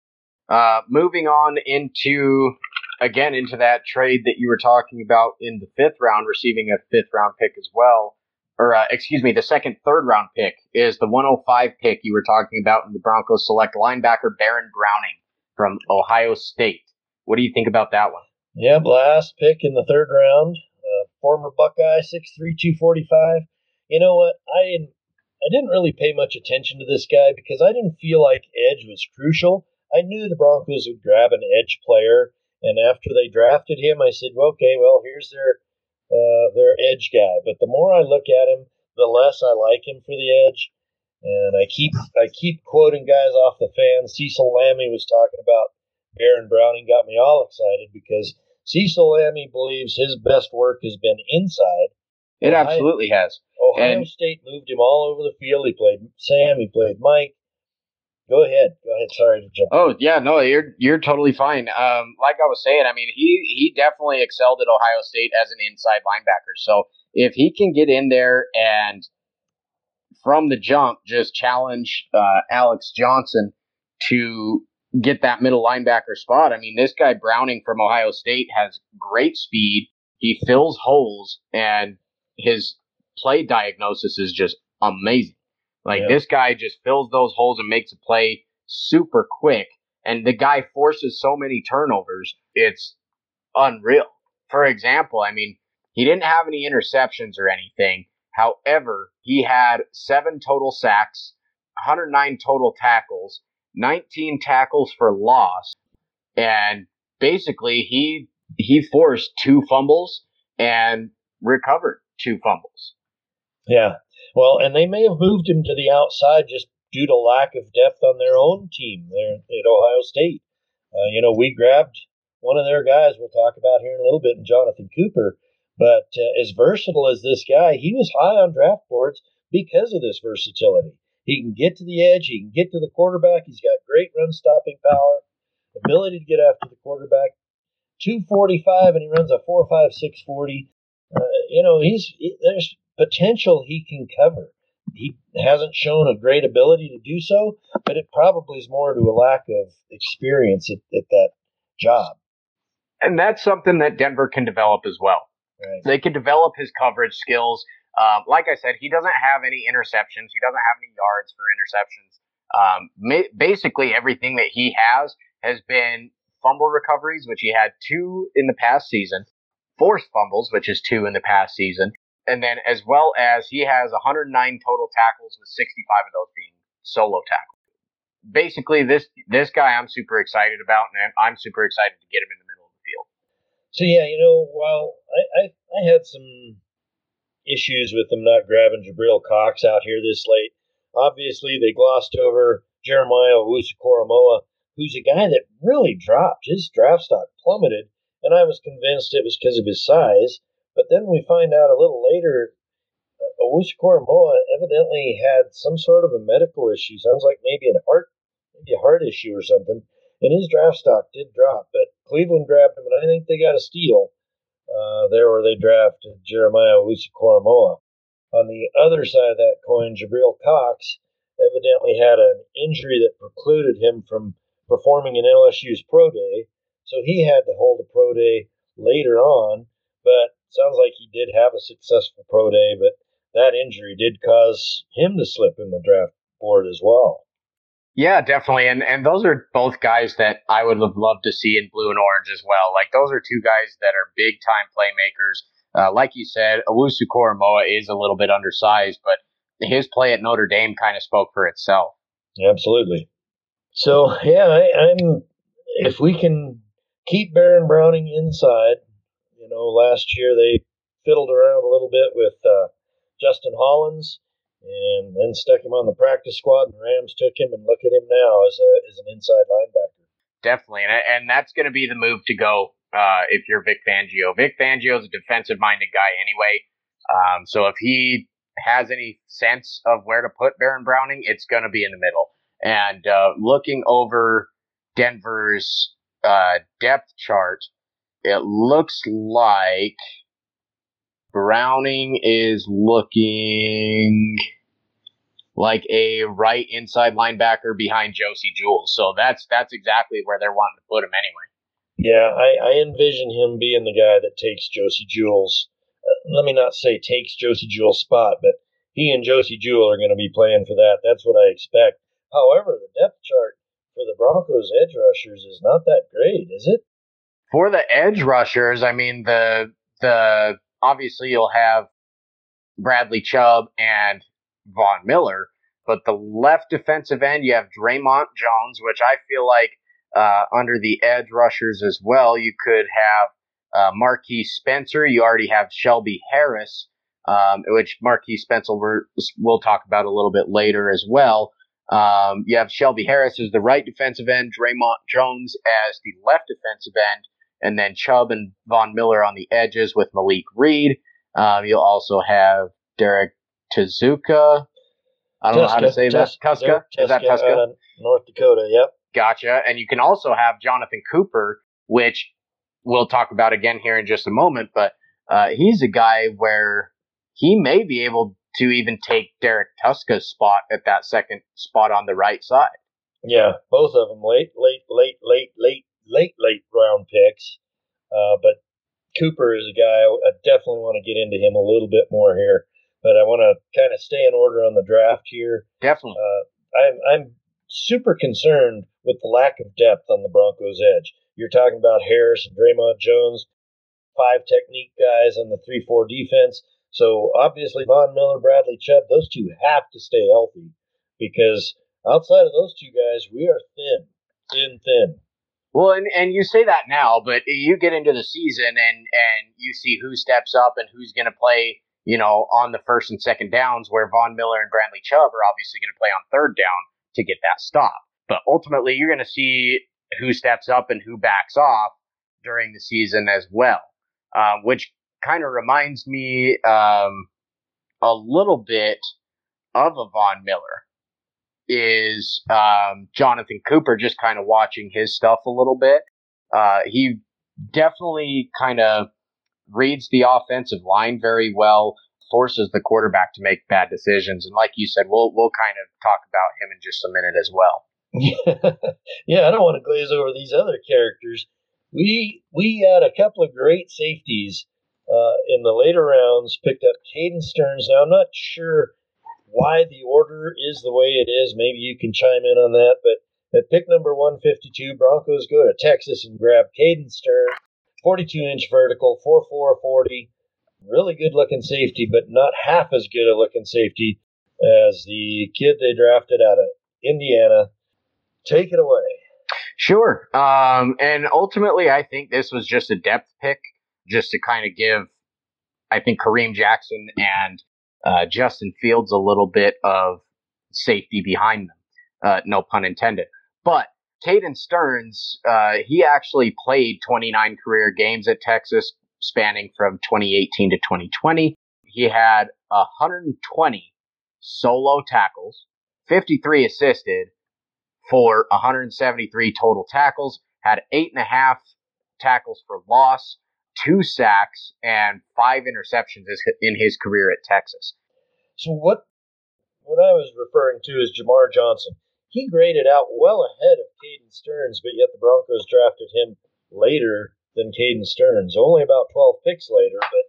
Uh, moving on into again into that trade that you were talking about in the fifth round, receiving a fifth round pick as well, or uh, excuse me, the second third round pick is the 105 pick you were talking about in the Broncos select linebacker Baron Browning from Ohio State. What do you think about that one? Yeah, last pick in the third round, uh, former Buckeye, six three two forty five. You know what? I didn't, I didn't really pay much attention to this guy because I didn't feel like edge was crucial. I knew the Broncos would grab an edge player, and after they drafted him, I said, well, okay, well, here's their uh, their edge guy. But the more I look at him, the less I like him for the edge. And I keep I keep quoting guys off the fan. Cecil Lammey was talking about Baron Browning, got me all excited because Cecil Lammey believes his best work has been inside. It Ohio, absolutely has. Ohio and, State moved him all over the field. He played Sam. He played Mike. Go ahead. Go ahead. Sorry to jump. Oh yeah, no, you're you're totally fine. Um, like I was saying, I mean, he he definitely excelled at Ohio State as an inside linebacker. So if he can get in there and from the jump just challenge uh, Alex Johnson to get that middle linebacker spot, I mean, this guy Browning from Ohio State has great speed. He fills holes, and his play diagnosis is just amazing. Like this guy just fills those holes and makes a play super quick. And the guy forces so many turnovers. It's unreal. For example, I mean, he didn't have any interceptions or anything. However, he had seven total sacks, 109 total tackles, 19 tackles for loss, and basically he he forced two fumbles and recovered two fumbles. Yeah, well, and they may have moved him to the outside just due to lack of depth on their own team there at Ohio State. Uh, you know, we grabbed one of their guys we'll talk about here in a little bit, and Jonathan Cooper. But uh, as versatile as this guy, he was high on draft boards because of this versatility. He can get to the edge, he can get to the quarterback, he's got great run stopping power, ability to get after the quarterback. 245 and he runs a 4.56 40. Uh, you know, he's he, there's potential he can cover. He hasn't shown a great ability to do so, but it probably is more to a lack of experience at, at that job. And that's something that Denver can develop as well. Right. They can develop his coverage skills. Um, like I said, he doesn't have any interceptions. He doesn't have any yards for interceptions. Um, ma- basically, everything that he has has been fumble recoveries, which he had two in the past season, forced fumbles, which is two in the past season, and then as well as he has 109 total tackles with 65 of those being solo tackles. Basically, this this guy I'm super excited about, and I'm super excited to get him in the middle of the field. So yeah, you know, while I I, I had some issues with them not grabbing Jabril Cox out here this late, obviously they glossed over Jeremiah Owusu-Koramoah, who's a guy that really dropped. His draft stock plummeted, and I was convinced it was because of his size but then we find out a little later, uh, Owusu-Koramoah evidently had some sort of a medical issue. Sounds like maybe a heart, maybe a heart issue or something. And his draft stock did drop, but Cleveland grabbed him, and I think they got a steal uh, there where they drafted Jeremiah Owusu-Koramoah. On the other side of that coin, Jabril Cox evidently had an injury that precluded him from performing in LSU's pro day, so he had to hold a pro day later on. But sounds like he did have a successful pro day, but that injury did cause him to slip in the draft board as well. Yeah, definitely. And and those are both guys that I would have loved to see in blue and orange as well. Like those are two guys that are big time playmakers. Uh, like you said, Owusu-Koramoah is a little bit undersized, but his play at Notre Dame kind of spoke for itself. Absolutely. So yeah, I, I'm if we can keep Baron Browning inside, you know, last year they fiddled around a little bit with uh, Justin Hollins, and then stuck him on the practice squad. And the Rams took him, and look at him now as a as an inside linebacker. Definitely, and and that's going to be the move to go uh, if you're Vic Fangio. Vic Fangio is a defensive minded guy anyway, um, so if he has any sense of where to put Baron Browning, it's going to be in the middle. And uh, looking over Denver's uh, depth chart, it looks like Browning is looking like a right inside linebacker behind Josey Jewell. So that's that's exactly where they're wanting to put him anyway. Yeah, I, I envision him being the guy that takes Josey Jewell's. Uh, let me not say takes Josey Jewell's spot, but he and Josey Jewell are going to be playing for that. That's what I expect. However, the depth chart for the Broncos edge rushers is not that great, is it? For the edge rushers, I mean the the obviously you'll have Bradley Chubb and Von Miller, but the left defensive end you have Dre'Mont Jones, which I feel like uh, under the edge rushers as well. You could have uh, Marquis Spencer. You already have Shelby Harris, um, which Marquis Spencer we'll talk about a little bit later as well. Um, you have Shelby Harris as the right defensive end, Dre'Mont Jones as the left defensive end, and then Chubb and Von Miller on the edges with Malik Reed. Um, you'll also have Derek Tuszka. I don't Tuszka, know how to say Tus- that. Tuszka? Is that Tuszka? North Dakota, yep. Gotcha. And you can also have Jonathan Cooper, which we'll talk about again here in just a moment, but uh, he's a guy where he may be able to even take Derek Tuszka's spot at that second spot on the right side. Yeah, both of them late, late, late, late, late, late, late round picks. Uh, but Cooper is a guy I definitely want to get into him a little bit more here. But I want to kind of stay in order on the draft here. Definitely. Uh, I'm I'm super concerned with the lack of depth on the Broncos' edge. You're talking about Harris and Dre'Mont Jones, five technique guys on the three-four defense. So obviously, Von Miller, Bradley Chubb, those two have to stay healthy because outside of those two guys, we are thin, thin, thin. Well, and, and you say that now, but you get into the season and, and you see who steps up and who's going to play, you know, on the first and second downs, where Von Miller and Bradley Chubb are obviously going to play on third down to get that stop. But ultimately, you're going to see who steps up and who backs off during the season as well, um, which kind of reminds me um, a little bit of a Von Miller is um, Jonathan Cooper, just kind of watching his stuff a little bit. Uh, he definitely kind of reads the offensive line very well, forces the quarterback to make bad decisions, and like you said, we'll we'll kind of talk about him in just a minute as well. Yeah. I don't want to glaze over these other characters. We we had a couple of great safeties uh, in the later rounds. Picked up Caden Sterns. Now I'm not sure why the order is the way it is. Maybe you can chime in on that. But at pick number 152, Broncos go to Texas and grab Caden Stern, 42 inch vertical, 4'4", Really good looking safety, but not half as good a looking safety as the kid they drafted out of Indiana. Take it away. Sure. Um, and ultimately, I think this was just a depth pick, just to kind of give, I think, Kareem Jackson and uh, Justin Fields a little bit of safety behind them. Uh, no pun intended. But Caden Sterns, uh, he actually played 29 career games at Texas, spanning from 2018 to 2020. He had 120 solo tackles, 53 assisted for 173 total tackles, had eight and a half tackles for loss, two sacks, and five interceptions in his career at Texas. So what what I was referring to is Jamar Johnson. He graded out well ahead of Caden Sterns, but yet the Broncos drafted him later than Caden Sterns, only about 12 picks later. But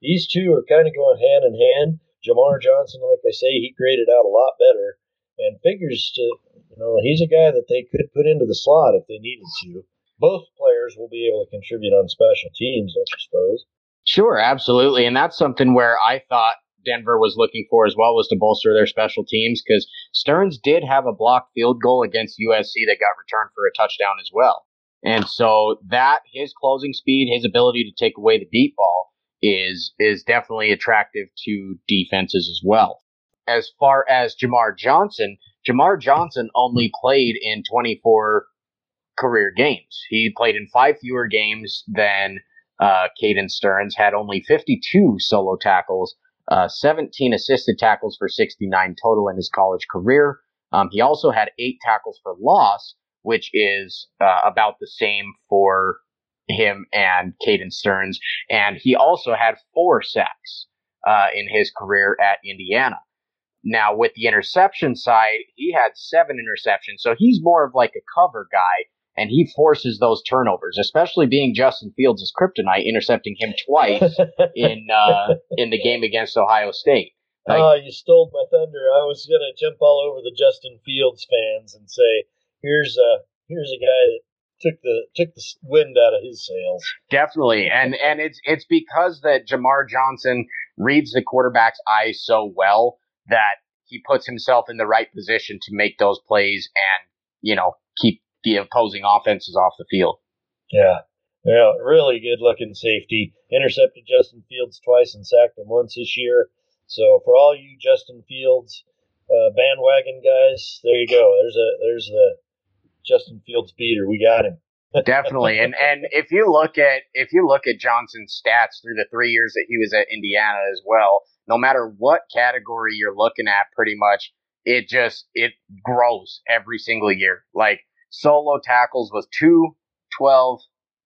these two are kind of going hand in hand. Jamar Johnson, like I say, he graded out a lot better and figures to, you know, he's a guy that they could put into the slot if they needed to both players will be able to contribute on special teams, you suppose? Sure, absolutely. And that's something where I thought Denver was looking for as well was to bolster their special teams because Sterns did have a blocked field goal against USC that got returned for a touchdown as well. And so that his closing speed, his ability to take away the deep ball is is definitely attractive to defenses as well. As far as Jamar Johnson, Jamar Johnson only played in 24 career games. He played in five fewer games than uh, Caden Sterns, had only 52 solo tackles, uh, 17 assisted tackles for 69 total in his college career. Um, he also had eight tackles for loss, which is uh, about the same for him and Caden Sterns. And he also had four sacks uh, in his career at Indiana. Now, with the interception side, he had seven interceptions. So he's more of like a cover guy, and he forces those turnovers, especially being Justin Fields' kryptonite, intercepting him twice in uh, in the game against Ohio State. Like, oh, you stole my thunder. I was gonna jump all over the Justin Fields fans and say, here's a here's a guy that took the took the wind out of his sails. Definitely, and and it's it's because that Jamar Johnson reads the quarterback's eyes so well that he puts himself in the right position to make those plays and you know keep the opposing offenses off the field. Yeah, yeah, really good looking safety. Intercepted Justin Fields twice and sacked him once this year. So for all you Justin Fields uh, bandwagon guys, there you go. There's a there's the Justin Fields beater. We got him. Definitely. And and if you look at if you look at Johnson's stats through the three years that he was at Indiana as well, no matter what category you're looking at, pretty much it just it grows every single year. Like solo tackles was two twelve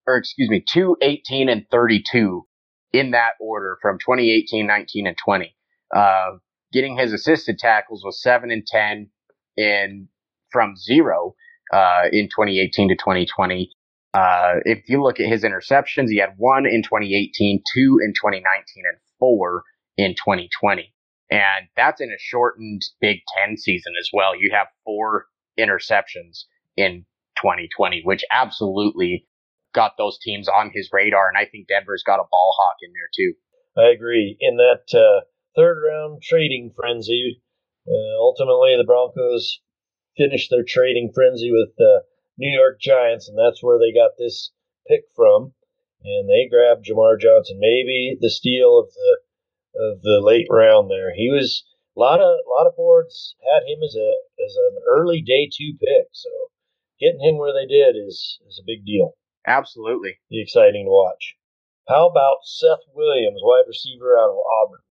or excuse me, two eighteen and thirty two in that order from 2018, 19, and 20. Uh, getting his assisted tackles was seven and ten in from zero uh, in 2018 to 2020. Uh, if you look at his interceptions, he had one in 2018, two in 2019, and four in 2020. And that's in a shortened Big Ten season as well. You have four interceptions in 2020, which absolutely got those teams on his radar. And I think Denver's got a ball hawk in there too. I agree. In that uh, third round trading frenzy, uh, ultimately the Broncos finished their trading frenzy with the New York Giants, and that's where they got this pick from. And they grabbed Jamar Johnson, maybe the steal of the of the late round there. He was a lot of a lot of boards had him as a as an early day two pick. So getting him where they did is is a big deal. Absolutely, be exciting to watch. How about Seth Williams, wide receiver out of Auburn?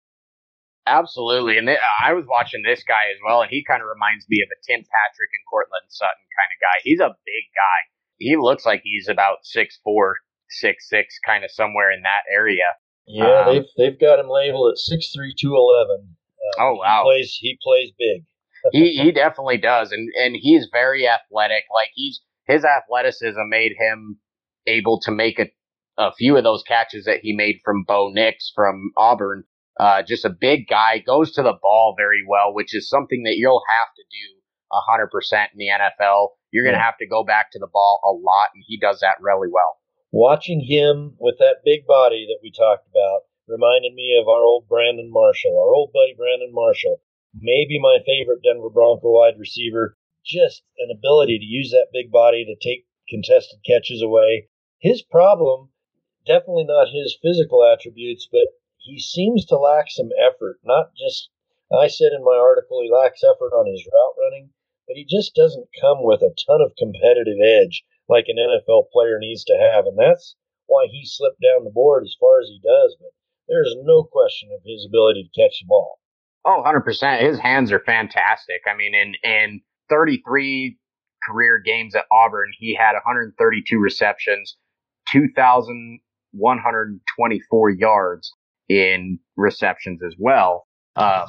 Absolutely, and th- I was watching this guy as well, and he kind of reminds me of a Tim Patrick and Courtland Sutton kind of guy. He's a big guy. He looks like he's about six four, six six, kind of somewhere in that area. Yeah, um, they've they've got him labeled at six three two eleven. Uh, oh wow, he plays he plays big. He he definitely does, and and he's very athletic. Like he's his athleticism made him able to make a a few of those catches that he made from Bo Nix from Auburn uh, just a big guy, goes to the ball very well, which is something that you'll have to do 100% in the NFL. You're going to have to go back to the ball a lot, and he does that really well. Watching him with that big body that we talked about reminded me of our old Brandon Marshall, our old buddy Brandon Marshall. Maybe my favorite Denver Bronco wide receiver. Just an ability to use that big body to take contested catches away. His problem, definitely not his physical attributes, but he seems to lack some effort. Not just, I said in my article, he lacks effort on his route running, but he just doesn't come with a ton of competitive edge like an NFL player needs to have. And that's why he slipped down the board as far as he does. But there's no question of his ability to catch the ball. Oh, 100%. His hands are fantastic. I mean, in, in 33 career games at Auburn, he had 132 receptions, 2,124 yards, in receptions as well, uh,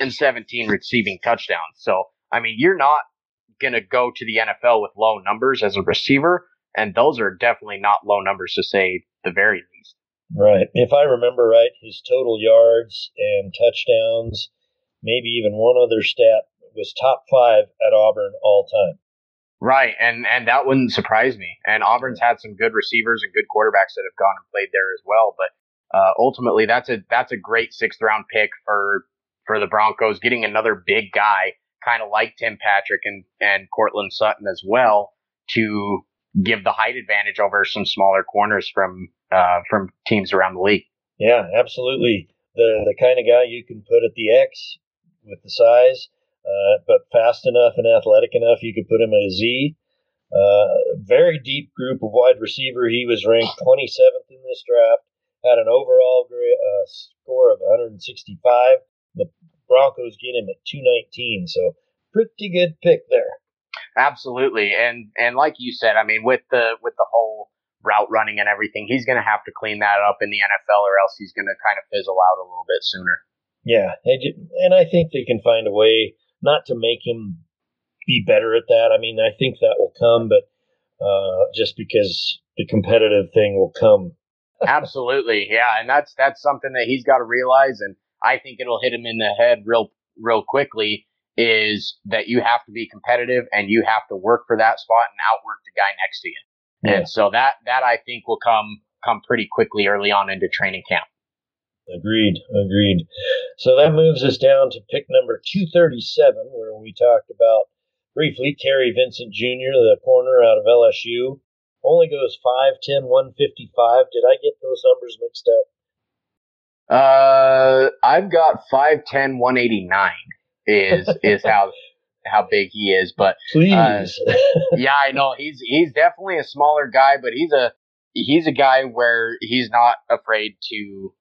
and 17 receiving touchdowns. So, I mean, you're not going to go to the NFL with low numbers as a receiver, and those are definitely not low numbers to say the very least. Right. If I remember right, his total yards and touchdowns, maybe even one other stat, was top five at Auburn all time. Right, and and that wouldn't surprise me. And Auburn's had some good receivers and good quarterbacks that have gone and played there as well. But uh, ultimately that's a that's a great sixth round pick for for the Broncos, getting another big guy, kind of like Tim Patrick and and Courtland Sutton as well, to give the height advantage over some smaller corners from uh, from teams around the league. Yeah, absolutely. The the kind of guy you can put at the X with the size, uh, but fast enough and athletic enough, you could put him at a Z. Uh, very deep group of wide receiver. He was ranked 27th in this draft. Had an overall grade, uh, score of 165. The Broncos get him at 219, so pretty good pick there. Absolutely, and and like you said, I mean, with the with the whole route running and everything, he's going to have to clean that up in the NFL, or else he's going to kind of fizzle out a little bit sooner. Yeah, and I think they can find a way not to make him be better at that. I mean, I think that will come, but uh, just because the competitive thing will come. Absolutely, yeah, and that's that's something that he's got to realize, and I think it'll hit him in the head real real quickly. Is that you have to be competitive and you have to work for that spot and outwork the guy next to you. Yeah. And so that that I think will come come pretty quickly early on into training camp. Agreed, agreed. So that moves us down to pick number 237, where we talked about briefly Kary Vincent Jr., the corner out of LSU. Only goes 5'10, 155. Did I get those numbers mixed up? Uh, I've got 5'10, 189 is, is how, how big he is. But, please. Uh, yeah, I know he's, he's definitely a smaller guy, but he's a, he's a guy where he's not afraid to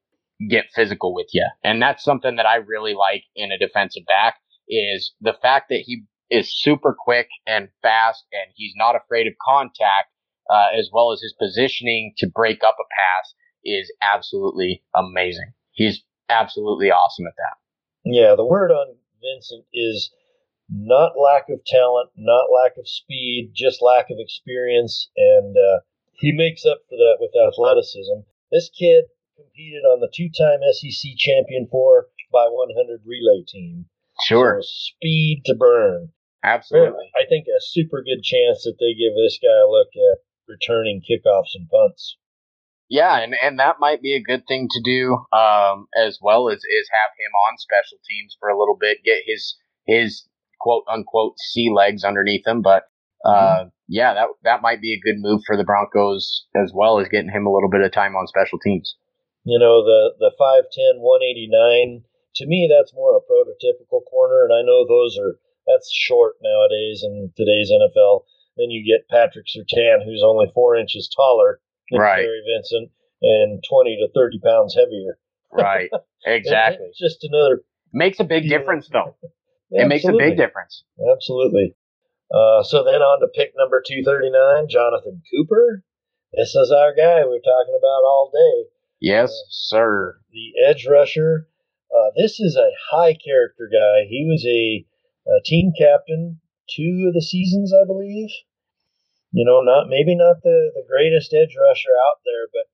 get physical with you. And that's something that I really like in a defensive back is the fact that he is super quick and fast and he's not afraid of contact, uh, as well as his positioning to break up a pass is absolutely amazing. He's absolutely awesome at that. Yeah, the word on Vincent is not lack of talent, not lack of speed, just lack of experience, and uh, he makes up for that with athleticism. This kid competed on the two-time SEC champion 4 by 100 relay team. Sure. So speed to burn. Absolutely. I think a super good chance that they give this guy a look at returning kickoffs and punts. Yeah, and, and that might be a good thing to do, um, as well as is have him on special teams for a little bit, get his his quote unquote sea legs underneath him. But uh, mm-hmm. yeah, that that might be a good move for the Broncos as well as getting him a little bit of time on special teams. You know, the, the 5'10, 189, to me, that's more a prototypical corner. And I know those are, that's short nowadays in today's NFL. Then you get Patrick Surtain, who's only four inches taller than right. Kary Vincent and 20 to 30 pounds heavier. Right. Exactly. just another. Makes a big difference, though. it makes a big difference. Absolutely. Uh, so then on to pick number 239, Jonathan Cooper. This is our guy we're talking about all day. Yes, uh, sir. The edge rusher. Uh, this is a high character guy. He was a, a, team captain two of the seasons, I believe. You know, not maybe not the, the greatest edge rusher out there, but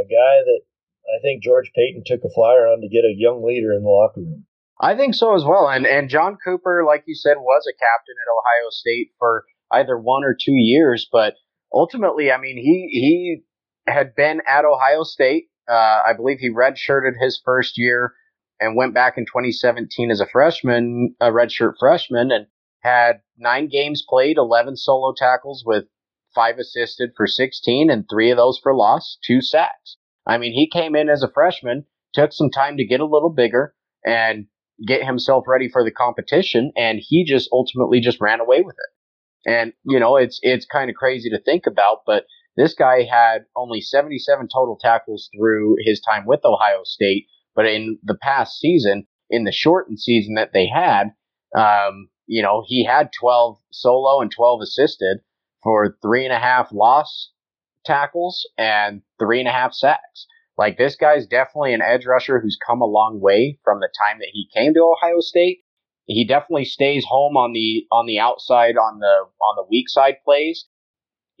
a guy that I think George Paton took a flyer on to get a young leader in the locker room. I think so as well. And and John Cooper, like you said, was a captain at Ohio State for either one or two years, but ultimately, I mean, he he had been at Ohio State uh, I believe he redshirted his first year and went back in 2017 as a freshman, a redshirt freshman, and had nine games played, 11 solo tackles with five assisted for 16 and three of those for loss, two sacks. I mean, he came in as a freshman, took some time to get a little bigger and get himself ready for the competition, and he just ultimately just ran away with it. And you know, it's it's kind of crazy to think about, but this guy had only 77 total tackles through his time with Ohio State, but in the past season, in the shortened season that they had, um, you know, he had 12 solo and 12 assisted for three and a half loss tackles and three and a half sacks. Like this guy's definitely an edge rusher who's come a long way from the time that he came to Ohio State. He definitely stays home on the on the outside on the on the weak side plays,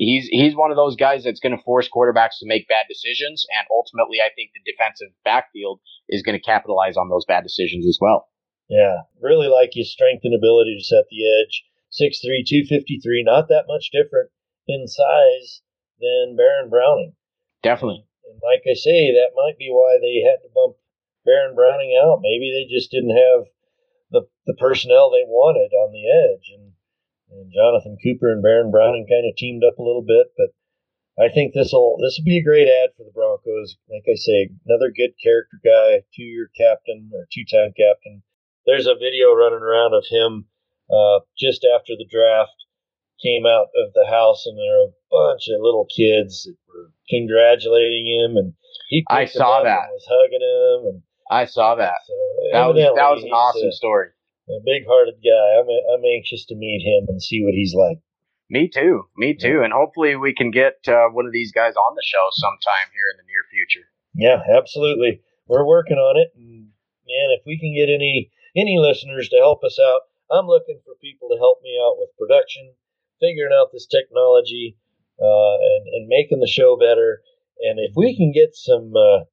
he's he's one of those guys that's going to force quarterbacks to make bad decisions, and ultimately, I think the defensive backfield is going to capitalize on those bad decisions as well. Yeah, really like his strength and ability to set the edge. 6'3", 253, not that much different in size than Baron Browning. Definitely. And like I say, that might be why they had to bump Baron Browning out. Maybe they just didn't have the the personnel they wanted on the edge, and and Jonathan Cooper and Baron Browning kind of teamed up a little bit, but I think this will this will be a great ad for the Broncos. Like I say, another good character guy, two year captain or two time captain. There's a video running around of him uh, just after the draft came out of the house, and there were a bunch of little kids that were congratulating him, and he I saw that was hugging him, and I saw that. So that was that was an awesome a, story. A big hearted guy. I'm I'm anxious to meet him and see what he's like. Me too. Me too. And hopefully we can get uh, one of these guys on the show sometime here in the near future. Yeah, absolutely. We're working on it. And man, if we can get any any listeners to help us out, I'm looking for people to help me out with production, figuring out this technology, uh, and and making the show better. And if we can get some uh,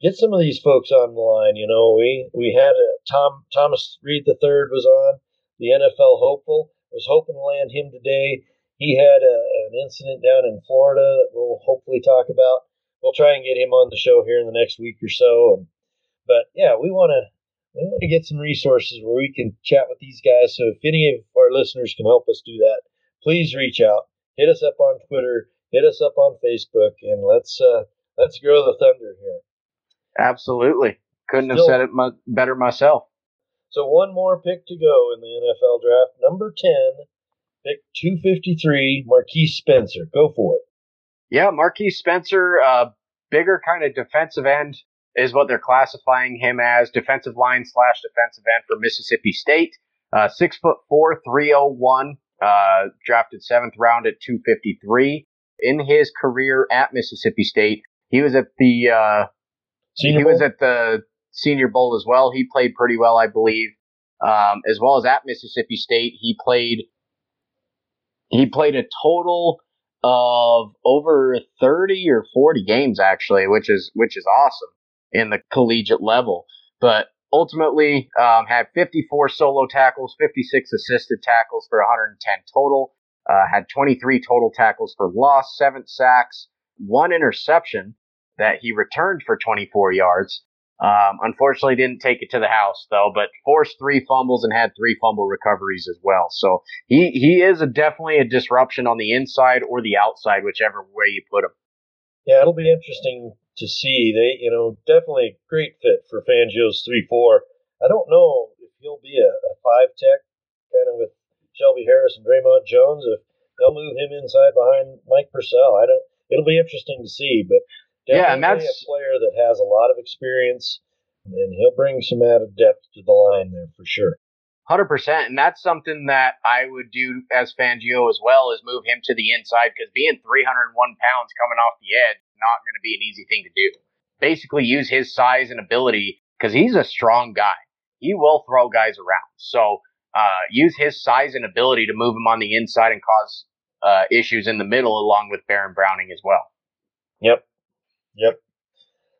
get some of these folks on the line, you know, we we had a, Tom Thomas Reed third was on the NFL hopeful. Was hoping to land him today he had a, an incident down in Florida that we'll hopefully talk about. We'll try and get him on the show here in the next week or so. And but yeah, we want to we want to get some resources where we can chat with these guys. So if any of our listeners can help us do that, please reach out. Hit us up on Twitter. Hit us up on Facebook, and let's uh, let's grow the thunder here. Absolutely, couldn't Still, have said it mu- better myself. So one more pick to go in the NFL draft, number ten Pick 253, Marquiss Spencer. Go for it. Yeah, Marquiss Spencer, uh, bigger kind of defensive end is what they're classifying him as. Defensive line slash defensive end for Mississippi State. Uh, six foot four, 301, uh, drafted seventh round at 253. In his career at Mississippi State, he was at the, uh, Senior he Bowl? was at the Senior Bowl as well. He played pretty well, I believe. Um, as well as at Mississippi State, he played he played a total of over 30 or 40 games actually, which is which is awesome in the collegiate level. But ultimately um, had 54 solo tackles, 56 assisted tackles for 110 total. Uh, had 23 total tackles for loss, seven sacks, one interception that he returned for 24 yards. Um, unfortunately, didn't take it to the house though, but forced three fumbles and had three fumble recoveries as well. So he he is a, definitely a disruption on the inside or the outside, whichever way you put him. Yeah, it'll be interesting to see. They, you know, definitely a great fit for Fangio's three four. I don't know if he'll be a, a five tech kind of with Shelby Harris and Dre'Mont Jones. If they'll move him inside behind Mike Purcell, I don't. It'll be interesting to see, but Definitely yeah, and that's a player that has a lot of experience, and he'll bring some added depth to the line there for sure. Hundred percent, and that's something that I would do as Fangio as well is move him to the inside because being 301 pounds coming off the edge not going to be an easy thing to do. Basically, use his size and ability because he's a strong guy. He will throw guys around. So uh, use his size and ability to move him on the inside and cause uh, issues in the middle, along with Baron Browning as well. Yep, Yep.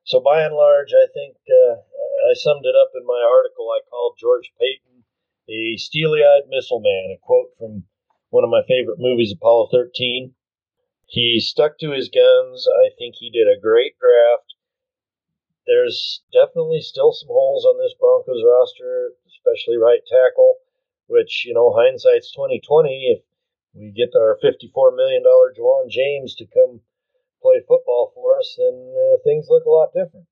So by and large, I think uh, I summed it up in my article. I called George Paton a steely-eyed missile man. A quote from one of my favorite movies, Apollo 13. He stuck to his guns. I think he did a great draft. There's definitely still some holes on this Broncos roster, especially right tackle, which, you know, hindsight's 2020. If we get our $54 million Ja'Wuan James to come play football for us, then uh, things look a lot different.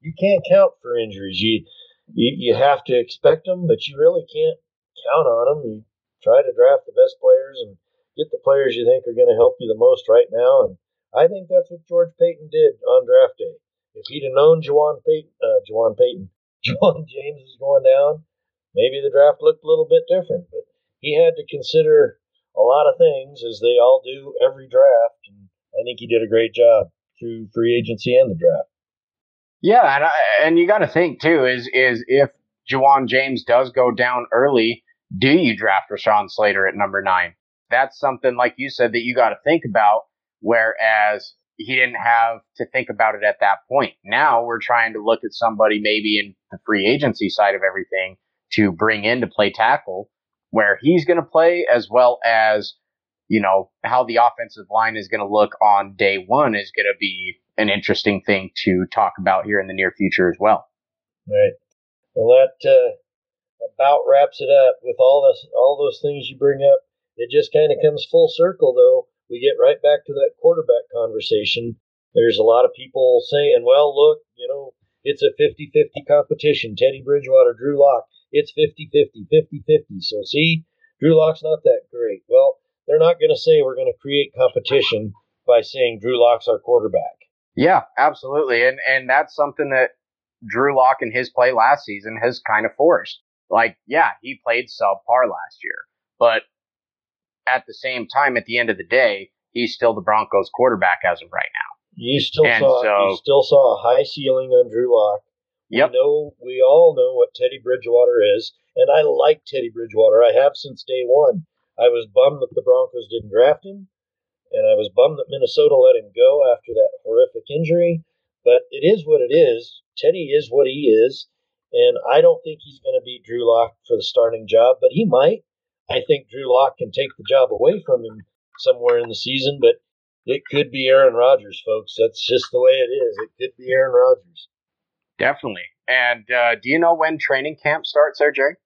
You can't count for injuries. You, you you have to expect them, but you really can't count on them. You try to draft the best players and get the players you think are going to help you the most right now. And I think that's what George Paton did on draft day. If he'd have known Ja'Wuan Paton, uh, Ja'Wuan Paton, Ja'Wuan James was going down, maybe the draft looked a little bit different. But he had to consider a lot of things, as they all do every draft. And I think he did a great job through free agency and the draft. Yeah, and I, and you got to think too is is if Ja'Wuan James does go down early, do you draft Rashawn Slater at number nine? That's something like you said that you got to think about. Whereas he didn't have to think about it at that point. Now we're trying to look at somebody maybe in the free agency side of everything to bring in to play tackle where he's going to play as well as you know, how the offensive line is going to look on day one is going to be an interesting thing to talk about here in the near future as well. Right. Well, that uh, about wraps it up with all this, all those things you bring up. It just kind of comes full circle, though. we get right back to that quarterback conversation. There's a lot of people saying, well, look, you know, it's a 50 50 competition. Teddy Bridgewater, Drew Lock, it's 50 50, 50 50. So, see, Drew Lock's not that great. Well, they're not going to say we're going to create competition by saying Drew Lock's our quarterback. Yeah, absolutely. And and that's something that Drew Lock in his play last season has kind of forced. Like, yeah, he played subpar last year, but at the same time, at the end of the day, he's still the Broncos quarterback as of right now. You still and saw so, you still saw a high ceiling on Drew Lock. Yep. We know we all know what Teddy Bridgewater is, and I like Teddy Bridgewater. I have since day one. I was bummed that the Broncos didn't draft him, and I was bummed that Minnesota let him go after that horrific injury. But it is what it is. Teddy is what he is, and I don't think he's going to beat Drew Lock for the starting job, but he might. I think Drew Lock can take the job away from him somewhere in the season, but it could be Aaron Rodgers, folks. That's just the way it is. It could be Aaron Rodgers. Definitely. And uh, do you know when training camp starts, there, Jerry?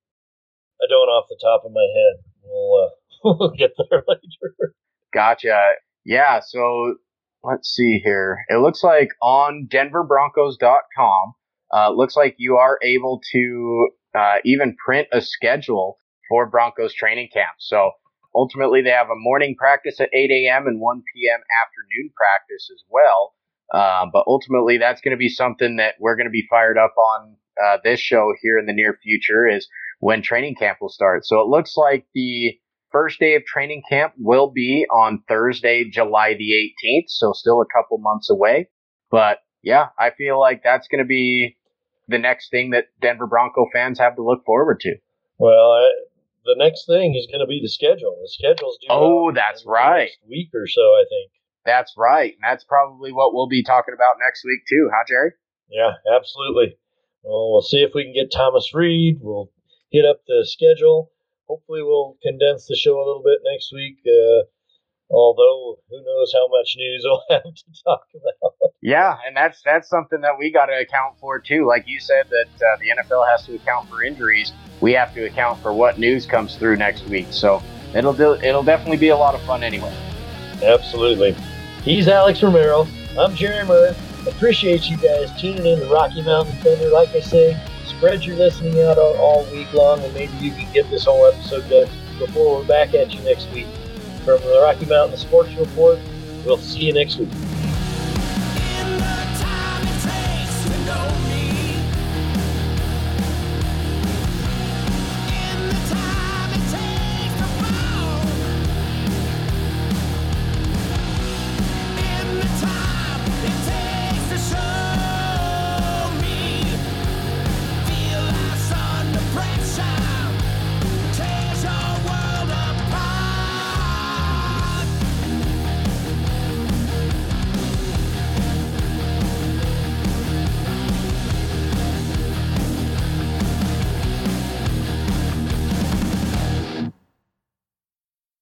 I don't off the top of my head. We'll, uh, we'll get there later. Gotcha. Yeah. So let's see here. It looks like on DenverBroncos.com, uh, looks like you are able to uh, even print a schedule for Broncos training camp. So ultimately, they have a morning practice at 8 a.m. and 1 p.m. afternoon practice as well. Uh, but ultimately, that's going to be something that we're going to be fired up on uh, this show here in the near future is when training camp will start. So it looks like the first day of training camp will be on Thursday, July the 18th. So still a couple months away. But yeah, I feel like that's going to be the next thing that Denver Bronco fans have to look forward to. Well, the next thing is going to be the schedule. The schedule's due. Oh, that's right. week or so, I think. That's right. And that's probably what we'll be talking about next week too, huh, Jerry? Yeah, absolutely. Well, we'll see if we can get Thomas Reed. We'll hit up the schedule. Hopefully, we'll condense the show a little bit next week. Uh, although, who knows how much news we'll have to talk about. Yeah, and that's that's something that we got to account for too. Like you said, that uh, the NFL has to account for injuries. We have to account for what news comes through next week. So it'll do, it'll definitely be a lot of fun anyway. Absolutely. He's Alex Romero. I'm Jerry Murray. Appreciate you guys tuning in to Rocky Mountain Thunder. Like I say, spread your listening out all, all week long, and maybe you can get this whole episode done before we're back at you next week. From the Rocky Mountain Sports Report, we'll see you next week.